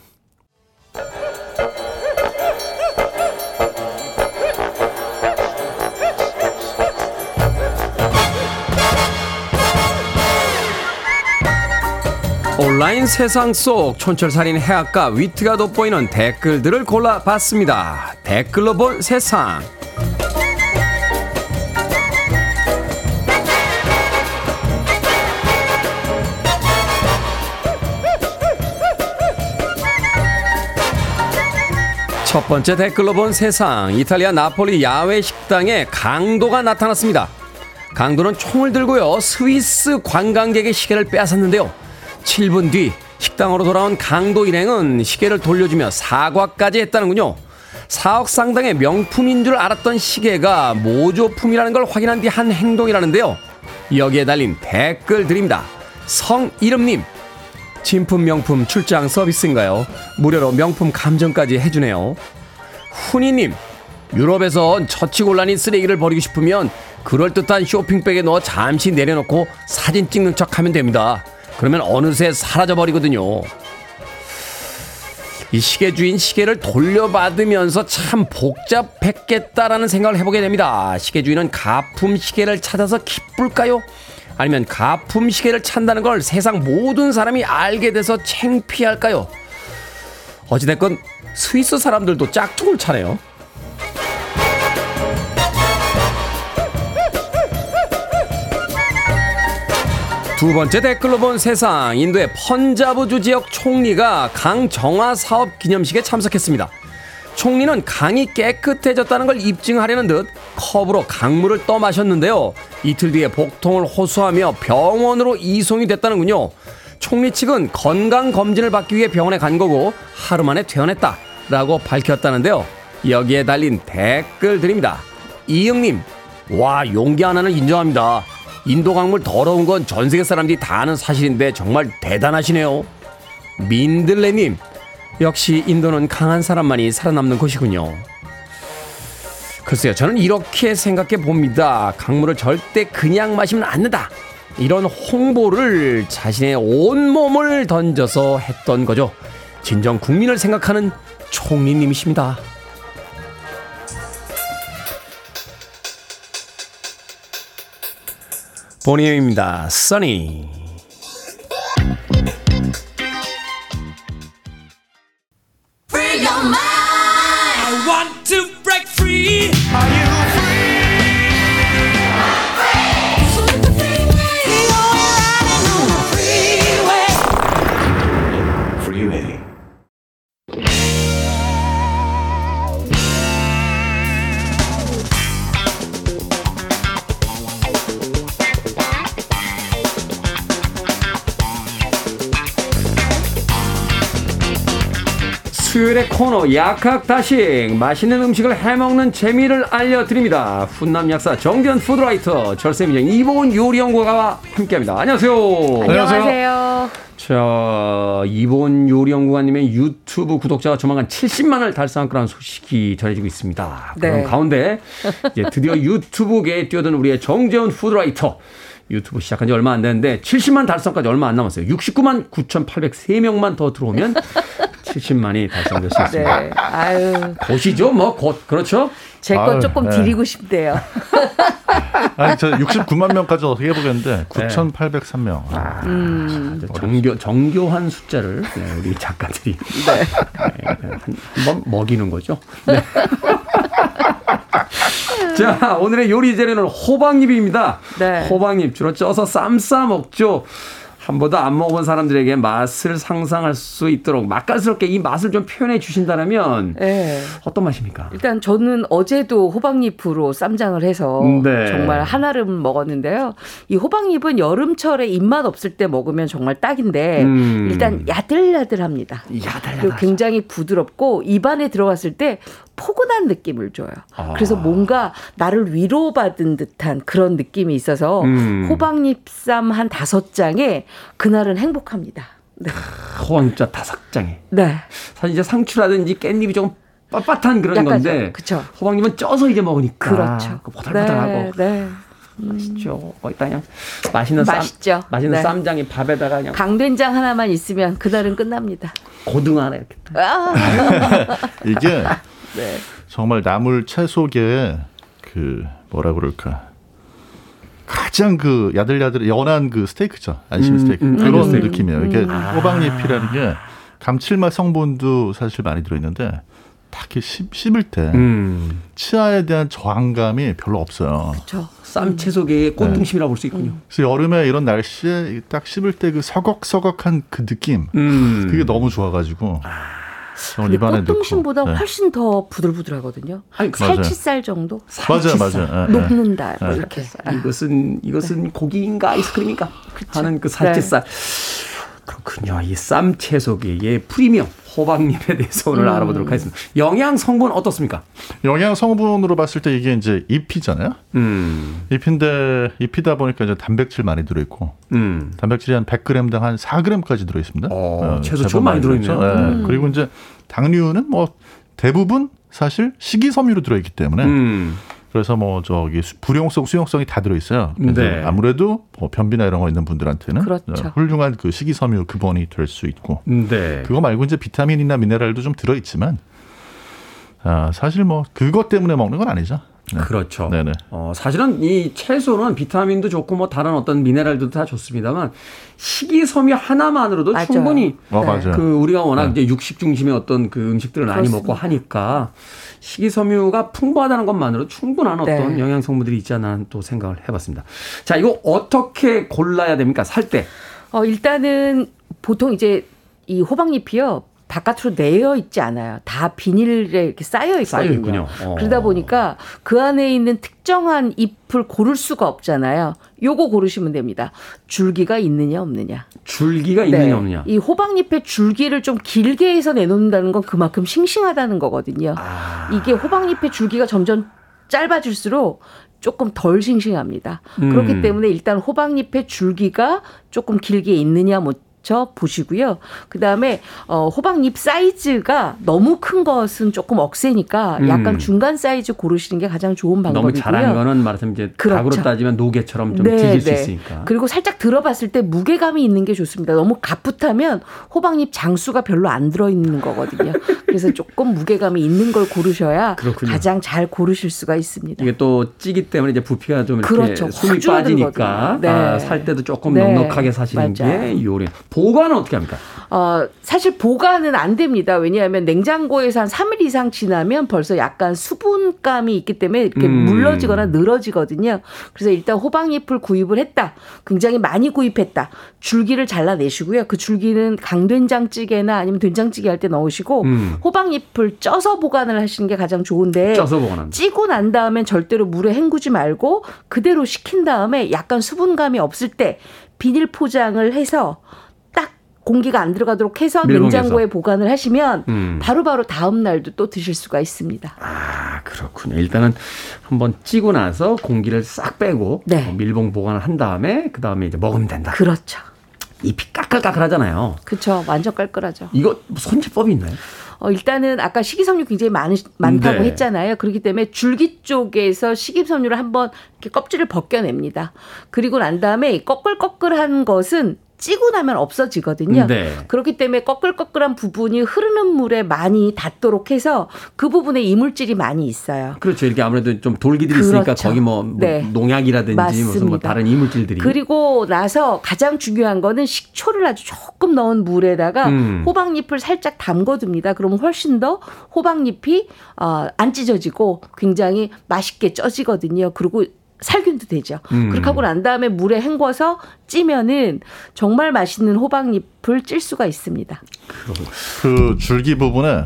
온라인 세상 속 촌철살인 해악과 위트가 돋보이는 댓글들을 골라봤습니다. 댓글로 본 세상. 첫 번째 댓글로 본 세상. 이탈리아 나폴리 야외 식당에 강도가 나타났습니다. 강도는 총을 들고요. 스위스 관광객의 시계를 빼앗았는데요. 7분 뒤 식당으로 돌아온 강도 일행은 시계를 돌려주며 사과까지 했다는군요. 4억 상당의 명품인 줄 알았던 시계가 모조품이라는 걸 확인한 뒤 한 행동이라는데요. 여기에 달린 댓글 드립니다. 성이름님. 진품 명품 출장 서비스인가요? 무료로 명품 감정까지 해주네요. 훈이님. 유럽에선 처치곤란인 쓰레기를 버리고 싶으면 그럴듯한 쇼핑백에 넣어 잠시 내려놓고 사진 찍는 척 하면 됩니다. 그러면 어느새 사라져버리거든요. 이 시계 주인 시계를 돌려받으면서 참 복잡했겠다라는 생각을 해보게 됩니다. 시계 주인은 가품 시계를 찾아서 기쁠까요? 아니면 가품 시계를 찬다는 걸 세상 모든 사람이 알게 돼서 창피할까요? 어찌됐건 스위스 사람들도 짝퉁을 차네요. 두 번째 댓글로 본 세상 인도의 펀자브주 지역 총리가 강 정화 사업 기념식에 참석했습니다. 총리는 강이 깨끗해졌다는 걸 입증하려는 듯 컵으로 강물을 떠 마셨는데요. 이틀 뒤에 복통을 호소하며 병원으로 이송이 됐다는군요. 총리 측은 건강 검진을 받기 위해 병원에 간 거고 하루 만에 퇴원했다라고 밝혔다는데요. 여기에 달린 댓글 드립니다. 이응님, 와 용기 하나는 인정합니다. 인도 강물 더러운 건 전 세계 사람들이 다 아는 사실인데 정말 대단하시네요. 민들레님, 역시 인도는 강한 사람만이 살아남는 곳이군요. 글쎄요, 저는 이렇게 생각해 봅니다. 강물을 절대 그냥 마시면 안 된다. 이런 홍보를 자신의 온몸을 던져서 했던 거죠. 진정 국민을 생각하는 총리님이십니다. 보니엠입니다. 써니. 코너 약학다식 맛있는 음식을 해먹는 재미를 알려드립니다. 훈남 약사 정재훈 푸드라이터 절세미정 이보은 요리연구가와 함께합니다. 안녕하세요. 안녕하세요. 자 이보은 요리연구가님의 유튜브 구독자가 조만간 70만을 달성할 거라는 소식이 전해지고 있습니다. 그런 네. 가운데 이제 드디어 유튜브계에 뛰어든 우리의 정재훈 푸드라이터 유튜브 시작한 지 얼마 안 됐는데 70만 달성까지 얼마 안 남았어요. 69만 9,803명만 더 들어오면 *laughs* 70만이 달성될 수 있습니다. 네. 아유, 보시죠, 뭐 곧 그렇죠? 제거 아유, 조금 네. 드리고 싶대요. *laughs* 아니, 저 69만 명까지 어떻게 해보겠는데 9,803명. 아, 아주 정교 정교한 숫자를 네, 우리 작가들이 네, 한- 한번 먹이는 거죠. 네. *laughs* *laughs* 자, 오늘의 요리 재료는 호박잎입니다. 네. 호박잎 주로 쪄서 쌈 싸 먹죠. 한 번도 안 먹어본 사람들에게 맛을 상상할 수 있도록 맛깔스럽게 이 맛을 좀 표현해 주신다면 네. 어떤 맛입니까? 일단 저는 어제도 호박잎으로 쌈장을 해서 네. 정말 한아름 먹었는데요. 이 호박잎은 여름철에 입맛 없을 때 먹으면 정말 딱인데 음. 일단 야들야들합니다. 야달야달. 굉장히 부드럽고 입안에 들어갔을 때 포근한 느낌을 줘요. 아. 그래서 뭔가 나를 위로받은 듯한 그런 느낌이 있어서 음. 호박잎 쌈 한 다섯 장에 그날은 행복합니다. 네. 호황자 다섯 장에. 네. 사실 이제 상추라든지 깻잎이 좀 빳빳한 그런 약간 건데. 좀, 그쵸. 호박잎은 쪄서 이제 먹으니까. 그렇죠. 그 보들보들하고. 네, 네. 맛있죠. 거기다 그냥 맛있는 쌈. 맛있죠. 맛있는 네. 쌈장에 밥에다가 그냥 강된장 하나만 있으면 그날은 끝납니다. 고등어 하나 이렇게. 딱. 아, 이게 *laughs* 네. 정말 나물 채소계의 그 뭐라 그럴까 가장 그 야들야들 연한 그 스테이크죠 안심 음, 스테이크 음, 그런 안심 스테이크. 느낌이에요. 이게 호박잎이라는 게 감칠맛 성분도 사실 많이 들어있는데 딱 이렇게 씹, 씹을 때 음. 치아에 대한 저항감이 별로 없어요. 저쌈 채소계의 꽃등심이라고 볼수 있군요. 그래서 여름에 이런 날씨에 딱 씹을 때 그 서걱서걱한 그 느낌 음. 그게 너무 좋아가지고 넣고 꽃등심보다 네. 훨씬 더 부들부들하거든요. 아니. 살치살 정도? 맞아요, 맞아요. 예, 예. 녹는다. 뭐 네. 이렇게. 이것은 이것은 고기인가 아이스크림인가 하는 그 살치살. 그렇군요. 이 쌈 채소계의 프리미엄 호박잎에 대해서 오늘 알아보도록 하겠습니다. 영양 성분 어떻습니까? 영양 성분으로 봤을 때 이게 이제 잎이잖아요. 음, 잎인데 잎이다 보니까 이제 단백질 많이 들어 있고 음. 단백질이 한 100g당 한 4g까지 들어 있습니다. 어, 채소 제법 좀 많이 들어 있네요. 들어있죠. 예. 그리고 이제 당류는 뭐 대부분 사실 식이섬유로 들어 있기 때문에 음. 그래서 뭐 저기 수- 불용성 수용성이 다 들어 있어요. 그래서 네. 아무래도 뭐 변비나 이런 거 있는 분들한테는 그렇죠. 어, 훌륭한 그 식이섬유 근본이 될 수 있고 네. 그거 말고 이제 비타민이나 미네랄도 좀 들어 있지만 아, 사실 뭐 그것 때문에 먹는 건 아니죠. 네. 그렇죠. 네네. 어, 사실은 이 채소는 비타민도 좋고 뭐 다른 어떤 미네랄도 다 좋습니다만 식이섬유 하나만으로도 맞아요. 충분히 어, 맞아요. 그 우리가 워낙 이제 육식 중심의 어떤 그 음식들을 많이 그렇습니다. 먹고 하니까 식이섬유가 풍부하다는 것만으로 충분한 어떤 네. 영양 성분들이 있지 않나 또 생각을 해봤습니다. 자, 이거 어떻게 골라야 됩니까? 살 때. 어, 일단은 보통 이제 이 호박잎이요. 바깥으로 내어 있지 않아요. 다 비닐에 이렇게 쌓여 있거든요. 어. 그러다 보니까 그 안에 있는 특정한 잎을 고를 수가 없잖아요. 요거 고르시면 됩니다. 줄기가 있느냐 없느냐. 줄기가 네. 있느냐 없느냐. 이 호박잎의 줄기를 좀 길게 해서 내놓는다는 건 그만큼 싱싱하다는 거거든요. 아. 이게 호박잎의 줄기가 점점 짧아질수록 조금 덜 싱싱합니다. 음. 그렇기 때문에 일단 호박잎의 줄기가 조금 길게 있느냐 뭐 저 보시고요. 그 다음에 어, 호박잎 사이즈가 너무 큰 것은 조금 억세니까 음. 약간 중간 사이즈 고르시는 게 가장 좋은 너무 방법이고요. 자란 거는 말하자면 이제 그렇죠. 닭으로 따지면 노개처럼 좀 네, 뒤질 수 네. 있으니까. 그리고 살짝 들어봤을 때 무게감이 있는 게 좋습니다. 너무 가풋하면 호박잎 장수가 별로 안 들어있는 거거든요. 그래서 조금 무게감이 있는 걸 고르셔야 그렇군요. 가장 잘 고르실 수가 있습니다. 이게 또 찌기 때문에 이제 부피가 좀 이렇게 그렇죠. 숨이. 빠지니까 네. 아, 살 때도 조금 네. 넉넉하게 사시는 맞아요. 게 요령. 보관은 어떻게 합니까? 어, 사실 보관은 안 됩니다. 왜냐하면 냉장고에서 한 3일 이상 지나면 벌써 약간 수분감이 있기 때문에 이렇게 음. 물러지거나 늘어지거든요. 그래서 일단 호박잎을 구입을 했다. 굉장히 많이 구입했다. 줄기를 잘라내시고요. 그 줄기는 강된장찌개나 아니면 된장찌개 할 때 넣으시고 음. 호박잎을 쪄서 보관을 하시는 게 가장 좋은데 쪄서 보관한다. 찌고 난 다음엔 절대로 물에 헹구지 말고 그대로 식힌 다음에 약간 수분감이 없을 때 비닐 포장을 해서 딱 공기가 안 들어가도록 해서 밀봉해서. 냉장고에 보관을 하시면 음. 바로바로 다음 날도 또 드실 수가 있습니다. 아, 그렇군요. 일단은 한번 찌고 나서 공기를 싹 빼고 네. 어, 밀봉 보관을 한 다음에 그 다음에 이제 먹으면 된다. 그렇죠. 잎이 까끌까끌하잖아요. 그렇죠. 완전 깔끔하죠. 이거 손질법이 있나요? 어, 일단은 아까 식이섬유 굉장히 많, 많다고 네. 했잖아요. 그렇기 때문에 줄기 쪽에서 식이섬유를 한번 이렇게 껍질을 벗겨냅니다. 그리고 난 다음에 이 꺼끌꺼끌한 것은 찌고 나면 없어지거든요. 네. 그렇기 때문에 꺼끌꺼끌한 부분이 흐르는 물에 많이 닿도록 해서 그 부분에 이물질이 많이 있어요. 그렇죠. 이렇게 아무래도 좀 돌기들이 있으니까 그렇죠. 거기 뭐, 뭐 네. 농약이라든지 무슨 뭐 맞습니다. 다른 이물질들이 그리고 나서 가장 중요한 거는 식초를 아주 조금 넣은 물에다가 음. 호박잎을 살짝 담궈둡니다. 그러면 훨씬 더 호박잎이 어, 안 찢어지고 굉장히 맛있게 쪄지거든요. 그리고 살균도 되죠. 음. 그렇게 하고 난 다음에 물에 헹궈서 찌면은 정말 맛있는 호박잎을 찔 수가 있습니다. 그 줄기 부분에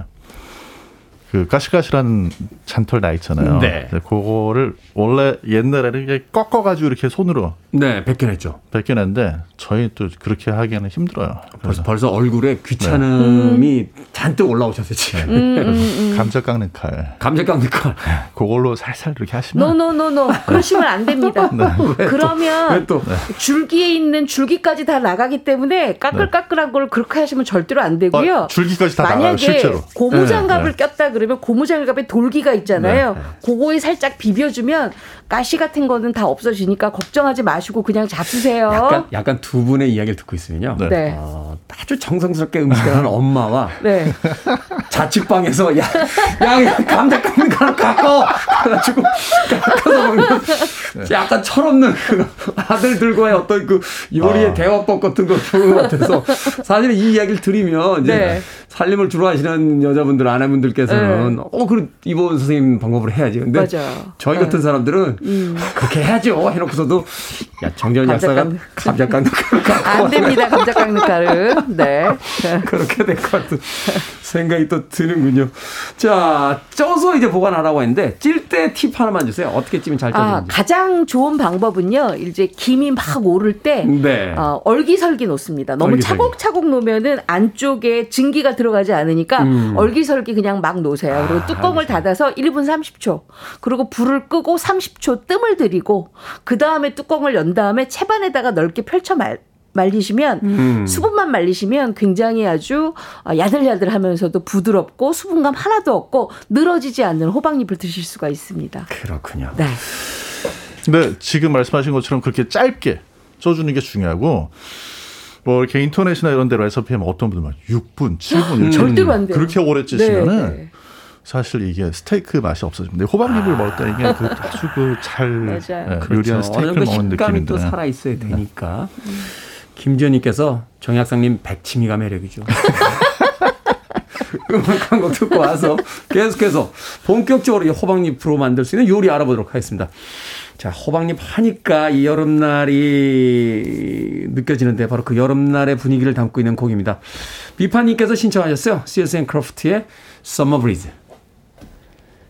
그 까실까실한 잔털 나 있잖아요. 네. 그거를 원래 옛날에는 이게 꺾어가지고 이렇게 손으로 네, 벗겨냈죠. 벗겨냈는데 저희 또 그렇게 하기에는 힘들어요. 벌써, 벌써 얼굴에 귀찮음이 잔뜩 올라오셨어요, 지금. 음, 감자 깎는 칼 감자 깎는 걸. 그걸로 살살 이렇게 하시면 no no no no 그러시면 안 됩니다. *laughs* 그러면 왜 또? 줄기에 있는 줄기까지 다 나가기 때문에 까끌까끌한 걸 그렇게 하시면 절대로 안 되고요. 어, 줄기까지 다 나가요, 만약에 실제로. 고무장갑을 네, 꼈다 그러면 고무장갑에 돌기가 있잖아요. 그거에 살짝 비벼주면 가시 같은 거는 다 없어지니까 걱정하지 마시고 그냥 잡수세요. 약간, 약간 두 분의 이야기를 듣고 있으면요. 네. 네. 어, 아주 정성스럽게 음식을 하는 엄마와 *laughs* 네. 자취방에서 야, 야, 야 감자 깎는 거랑 깎어! 그래가지고 깎아서 먹는 약간 철없는 그 아들들과의 어떤 그 요리의 아. 대화법 같은 걸 보는 것 같아서 사실 이 이야기를 들으면 이제 네. 살림을 주로 하시는 여자분들, 아내분들께서는 어, 그럼 이번 선생님 방법으로 해야지. 근데 맞아요. 저희 같은 네. 사람들은 그렇게 해야죠. 해놓고서도 야, 감자 약사가 깎는- 감자 깎는 거 깎고 안 됩니다. 감자 깎는 칼은. 네. *laughs* 그렇게 될 것 같은 생각이 또 드는군요. 자, 쪄서 이제 보관하라고 했는데 찔 때 팁 하나만 주세요. 어떻게 찌면 잘 아, 쪄지는지. 가장 좋은 방법은요. 이제 김이 막 오를 때 네. 어, 얼기설기 놓습니다. 너무 얼기설기. 차곡차곡 놓으면은 안쪽에 증기가 들 어가지 않으니까 음. 얼기설기 그냥 막 놓으세요. 그리고 아, 뚜껑을 닫아서 1분 30초. 그리고 불을 끄고 30초 뜸을 들이고 그 다음에 뚜껑을 연 다음에 채반에다가 넓게 펼쳐 말. 말리시면 음. 수분만 말리시면 굉장히 아주 어, 야들야들하면서도 부드럽고 수분감 하나도 없고 늘어지지 않는 호박잎을 드실 수가 있습니다. 그렇군요. 네. 근데 지금 말씀하신 것처럼 그렇게 짧게 쪄주는 게 중요하고 뭐 이렇게 인터넷이나 이런 데로 해서 피하면 어떤 분들 막 6분, 7분 이렇게 절대로 안 돼요. 그렇게 오래 찌시면은 네, 네. 사실 이게 스테이크 맛이 없어집니다. 호박잎을 먹을 때 이게 그 아주 그잘. 예, *laughs* 그렇죠. 요리한 스테이크를 정도 먹는 식감이 느낌인데. 또 살아 있어야 되니까. 김지현님께서 정약사님 백치미가 매력이죠. *laughs* 음악 한 곡 듣고 와서 계속해서 본격적으로 이 호박잎으로 만들 수 있는 요리 알아보도록 하겠습니다. 자, 호박잎 하니까 이 여름날이 느껴지는데 바로 그 여름날의 분위기를 담고 있는 곡입니다. 비파님께서 신청하셨어요. Seals and Crofts의 Summer Breeze.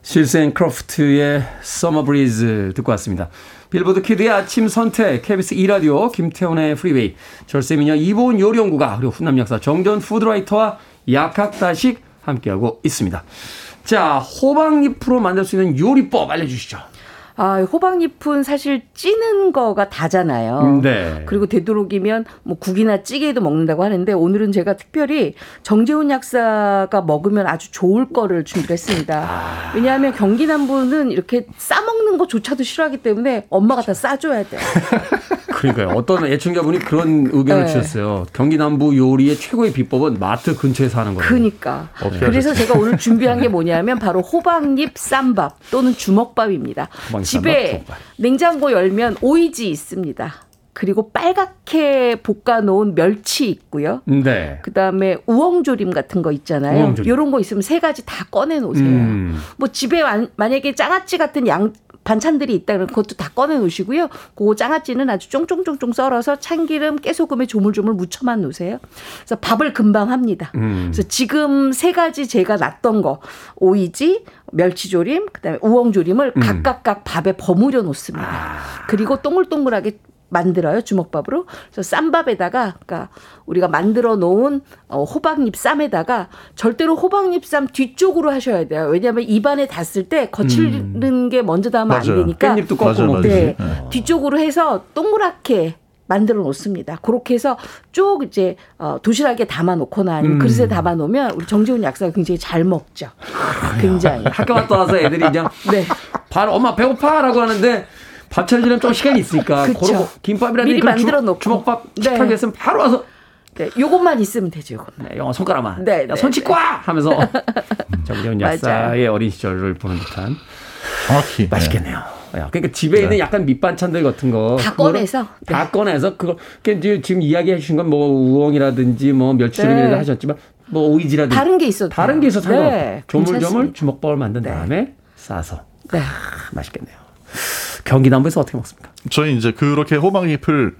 Seals and Crofts의 Summer Breeze 듣고 왔습니다. 빌보드 kid의 아침 선택, KBS 2라디오, 김태훈의 프리웨이, 절세미녀 이보은 요리연구가, 그리고 훈남 약사 정지현 food writer와 약학다식 함께하고 있습니다. 자, 호박잎으로 만들 수 있는 요리법 알려주시죠. 아, 호박잎은 사실 찌는 거가 다잖아요. 네. 그리고 되도록이면 뭐 국이나 찌개에도 먹는다고 하는데 오늘은 제가 특별히 정재훈 약사가 먹으면 아주 좋을 거를 준비했습니다. 왜냐하면 경기 남부는 이렇게 싸 먹는 것조차도 싫어하기 때문에 엄마가 다 싸줘야 돼요. *laughs* 그러니까요. 어떤 애청자분이 그런 의견을 네. 주셨어요. 경기 남부 요리의 최고의 비법은 마트 근처에서 하는 거예요. 그니까. 어떻게 그래서? 제가 오늘 준비한 게 뭐냐면 바로 호박잎 쌈밥 또는 주먹밥입니다. 호박잎 집에 쌈밥. 냉장고 열면 오이지 있습니다. 그리고 빨갛게 볶아 놓은 멸치 있고요. 네. 그다음에 우엉조림 같은 거 있잖아요. 우엉조림. 이런 거 있으면 세 가지 다 꺼내 놓으세요. 음. 뭐 집에 만- 만약에 장아찌 같은 양 반찬들이 있다면 그것도 다 꺼내 놓으시고요. 그 장아찌는 아주 쫑쫑쫑쫑 썰어서 참기름, 깨소금에 조물조물 묻혀만 놓으세요. 그래서 밥을 금방 합니다. 음. 그래서 지금 세 가지 제가 놨던 거 오이지, 멸치조림, 그다음에 우엉조림을 음. 각각각 밥에 버무려 놓습니다. 아. 그리고 동글동글하게 만들어요 주먹밥으로. 그래서 쌈밥에다가 그러니까 우리가 만들어 놓은 어, 호박잎 쌈에다가 절대로 호박잎 쌈 뒤쪽으로 하셔야 돼요. 왜냐하면 입안에 닿았을 때 거칠는 게 먼저 닿으면 안 맞아요. 되니까. 깻잎도 꺾고 맞아요, 먹듯이. 네. 네. 뒤쪽으로 해서 동그랗게 만들어 놓습니다. 그렇게 해서 쭉 이제 어, 도시락에 담아 놓거나 아니면 음. 그릇에 담아 놓으면 우리 정재훈 약사가 굉장히 잘 먹죠. 굉장히. 학교 갔다 와서 애들이 그냥 네. 발 엄마 배고파라고 하는데 밥 차리려면 좀 시간이 있으니까. *laughs* 그러고 김밥이라든지 미리 만들어 주- 놓고. 주먹밥 네. 식탁에 있으면 바로 와서 네. 요것만 있으면 되죠. 요것만. 네, 영어 손가락만 네, 야, 네, 손 씻고 와 하면서 *laughs* 정재훈. 약사의 어린 시절을 보는 듯한 정확히 맛있겠네요. 야, 그러니까 집에 있는 약간 밑반찬들 같은 거 다 꺼내서? 다 네. 꺼내서 그거 그러니까 지금 이야기해 주신 건 뭐 우엉이라든지 뭐 네. 하셨지만 뭐 오이지라든지 다른 게 있어도 다른. 게 있어도 상관없고 네, 조물조물. 주먹밥을 만든 다음에 싸서 네. 아, 맛있겠네요. 경기 남부에서 어떻게 먹습니까? 저희 이제 그렇게 호박잎을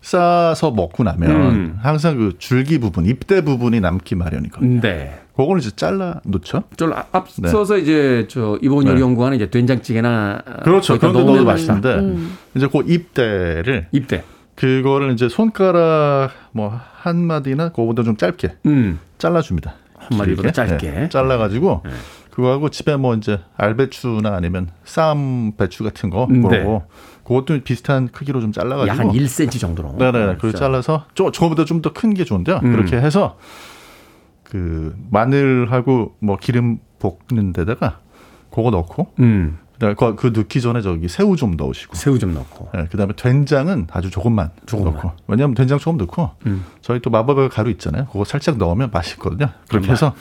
싸서 먹고 나면 음. 항상 그 줄기 부분, 잎대 부분이 남기 마련이거든요. 네. 그거를 이제 잘라 놓죠. 좀 앞- 앞서서 이제 저 이번 요리 네. 연구하는 이제 된장찌개나 그렇죠. 거기다 그런 데 넣어도 맛있는데 음. 이제 그 잎대를 입대. 그거를 이제 손가락 뭐 한 마디나 그거보다 좀 짧게 음. 잘라줍니다. 한 마디보다. 짧게. 네, 잘라가지고 그거하고 집에 뭐 이제 알배추나 아니면 쌈 배추 같은 거 네. 그러고 그것도 비슷한 크기로 좀 잘라가지고 약한 1cm 정도로. 네네. 진짜. 잘라서 저 저거보다 좀 더 큰 게 좋은데요. 음. 그렇게 해서 그 마늘하고 뭐 기름 볶는 데다가 그거 넣고 음. 그다음에 그, 그 넣기 전에 저기 새우 좀 넣으시고. 새우 좀 넣고. 네, 그다음에 된장은 아주 조금만, 조금만. 넣고. 왜냐하면 된장 조금 넣고 음. 저희 또 마법의 가루 있잖아요. 그거 살짝 넣으면 맛있거든요. 그렇게 해서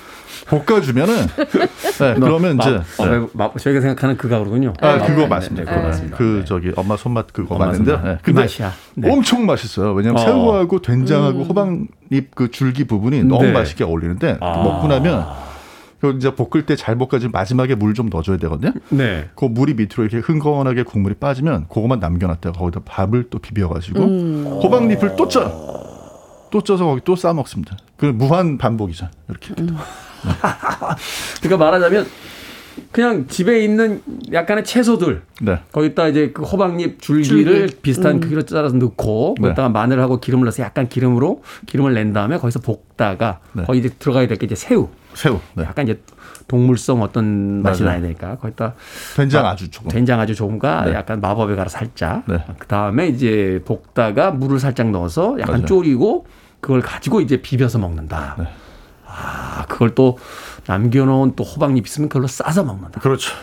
볶아주면은 *laughs* 네, 그러면 이제 마, 어, 마, 저희가 생각하는 그 가루군요. 아, 네, 그거 네, 맞습니다. 네, 맞습니다. 맞습니다. 그 네. 저기 엄마 손맛 그거 엄마 맞는데. 손맛. 네. 그 근데 맛이야. 네. 엄청 맛있어요. 왜냐하면 어. 새우하고 된장하고 호박잎 그 줄기 부분이 너무 네. 맛있게 어울리는데 아. 먹고 나면 그 이제 볶을 때 잘 볶아지면 마지막에 물 좀 넣어줘야 되거든요. 네. 그 물이 밑으로 이렇게 흥건하게 국물이 빠지면 그거만 남겨놨다가 거기다 밥을 또 비벼가지고 호박잎을 또 쪄요. 또 쪄서 거기 또 싸 먹습니다. 그 무한 반복이죠. 이렇게. *laughs* 그러니까 말하자면 그냥 집에 있는 약간의 채소들 네. 거기다 이제 그 호박잎 줄기를 비슷한 크기로 잘라서 넣고 네. 거기다가 마늘하고 기름을 넣어서 약간 기름으로 기름을 낸 다음에 거기서 볶다가 네. 거기 이제 들어가야 될 게 이제 새우. 새우. 네. 약간 이제 동물성 어떤 맛이 맞아요. 나야 되니까 거기다 된장 마- 아주 조금. 된장 아주 조금과 네. 약간 마법의 가루 살짝. 네. 그 다음에 이제 볶다가 물을 살짝 넣어서 약간 맞아요. 졸이고 그걸 가지고 이제 비벼서 먹는다. 네. 아 그걸 또 남겨놓은 또 호박잎 있으면 그걸로 싸서 먹는다. 그렇죠.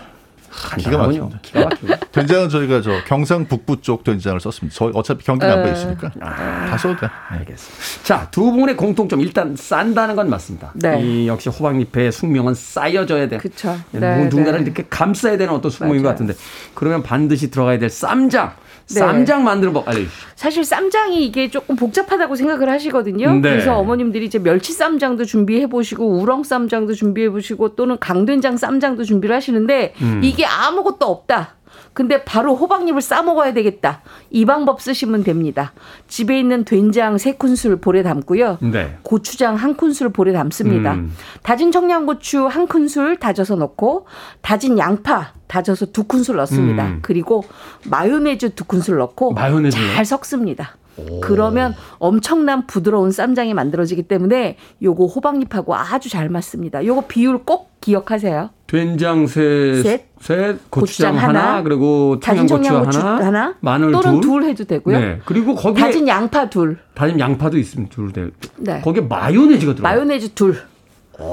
기가 간단하군요. 막힙니다. 기가 막히고. *laughs* 된장은 저희가 저 경상 북부 쪽 된장을 썼습니다. 저희 어차피 경기 남부에 있으니까 다 써도 돼. 알겠습니다. 자, 두 분의 공통점 일단 싼다는 건 맞습니다. 네. 이 역시 호박잎의 숙명은 쌓여져야 돼. 그쵸. 누- 네, 누군가를 네. 이렇게 감싸야 되는 어떤 숙명인 것 맞아요. 같은데 그러면 반드시 들어가야 될 쌈장. 네. 쌈장 만드는 법 알려주시죠. 사실 쌈장이 이게 조금 복잡하다고 생각을 하시거든요. 네. 그래서 어머님들이 이제 멸치 쌈장도 준비해 보시고 우렁 쌈장도 준비해 보시고 또는 강된장 쌈장도 준비를 하시는데 음. 이게 아무것도 없다. 근데 바로 호박잎을 싸 먹어야 되겠다. 이 방법 쓰시면 됩니다. 집에 있는 된장 세 큰술 볼에 담고요. 네. 고추장 한 큰술 볼에 담습니다. 음. 다진 청양고추 한 큰술 다져서 넣고 다진 양파 다져서 두 큰술 넣습니다. 음. 그리고 마요네즈 두 큰술 넣고 마요네즈요? 잘 섞습니다. 그러면 엄청난 부드러운 쌈장이 만들어지기 때문에 요거 호박잎하고 아주 잘 맞습니다. 요거 비율 꼭 기억하세요. 된장 셋, 셋, 셋 고추장, 고추장 하나, 하나, 그리고 청양고추 하나, 하나, 마늘 또는 둘, 둘 해도 되고요. 네. 그리고 거기에 다진 양파 둘, 다진 양파도 있으면 둘 돼. 네. 거기에 마요네즈가 들어가요. 마요네즈 둘.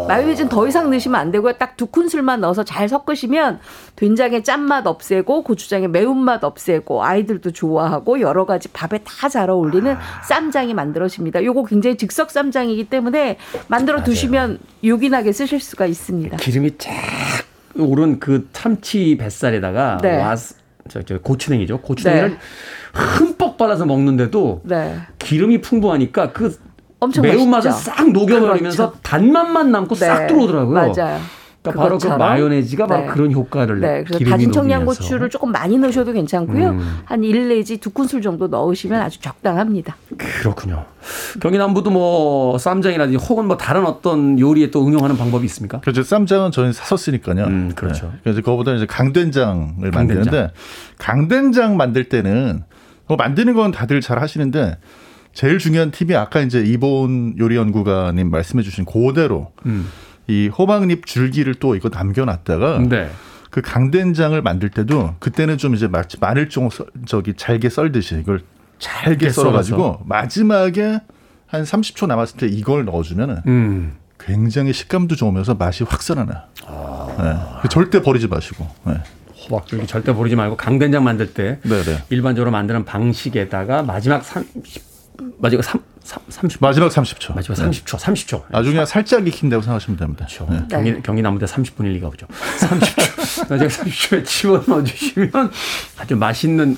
마요네즈는 더 이상 넣으시면 안 되고요. 딱 두 큰술만 넣어서 잘 섞으시면 된장의 짠맛 없애고 고추장의 매운맛 없애고 아이들도 좋아하고 여러 가지 밥에 다 잘 어울리는 쌈장이 만들어집니다. 요거 굉장히 즉석 쌈장이기 때문에 만들어 두시면 요긴하게 쓰실 수가 있습니다. 기름이 쫙 오른 그 참치 뱃살에다가 네. 와 저, 저 고추냉이죠. 고추냉이를 네. 흠뻑 발라서 먹는데도 네. 기름이 풍부하니까 그 엄청 매운맛을? 싹 녹여버리면서 그렇죠. 단맛만 남고 싹 네. 들어오더라고요. 맞아요. 그러니까 바로 그. 마요네즈가 바로 네. 그런 효과를 내. 네, 그래서 기름이 다진. 청양고추를 조금 많이 넣으셔도 괜찮고요. 음. 한1 내지 두 큰술 정도 넣으시면 아주 적당합니다. 그렇군요. 경기 남부도 뭐 쌈장이라든지 혹은 뭐 다른 어떤 요리에 또 응용하는 방법이 있습니까? 그렇죠. 쌈장은 저희는 사서 쓰니까요. 음, 그렇죠. 네. 그래서 그거보다 이제 강된장을 강된장. 만드는데 강된장 만들 때는 뭐 만드는 건 다들 잘 하시는데 제일 중요한 팁이 아까 이제 이본 요리 연구가님 말씀해 주신 그대로 음. 이 호박잎 줄기를 또 이거 남겨놨다가 네. 그 강된장을 만들 때도 그때는 좀 이제 마치 마늘종 썰- 저기 잘게 썰듯이 이걸 잘게 썰어가지고 마지막에 한 30초 남았을 때 이걸 넣어주면은 음. 굉장히 식감도 좋으면서 맛이 확 살아나요. 네. 절대 버리지 마시고. 네. 호박 줄기 절대 버리지 말고 강된장 만들 때 네, 네. 일반적으로 만드는 방식에다가 마지막 30 마지막 3 30 마지막 30초. 마지막 네. 30초 30초. 나중에 살짝 익힌다고 생각하시면 됩니다. 그렇죠. 네. 경기, 경기 남부대 30분일 리가 없죠. 30초. 나중에 30초에 집어 넣어 주시면 아주 맛있는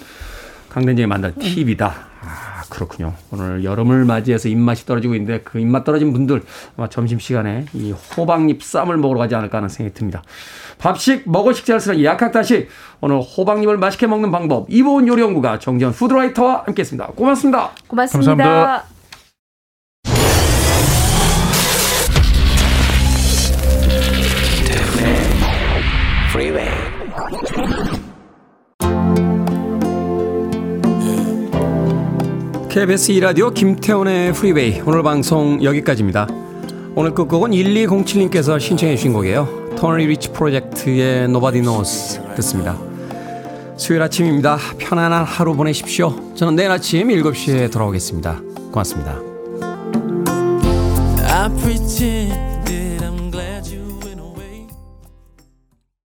강된장이 만든 팁이다. 아, 그렇군요. 오늘 여름을 맞이해서 입맛이 떨어지고 있는데 그 입맛 떨어진 분들 아마 점심시간에 이 호박잎 쌈을 먹으러 가지 않을까 하는 생각이 듭니다. 밥식 먹을 쓰는 약학다식 오늘 호박잎을 맛있게 먹는 방법 이보은 요리연구가 정지현 food writer와 함께했습니다. 고맙습니다. 고맙습니다. 감사합니다. KBS 2라디오 김태훈의 프리웨이 오늘 방송 여기까지입니다. 오늘 끝곡은 1207님께서 신청해 주신 곡이에요. 토니 리치 프로젝트의 Nobody Knows 듣습니다. 수요일 아침입니다. 편안한 하루 보내십시오. 저는 내일 아침 7시에 돌아오겠습니다. 고맙습니다.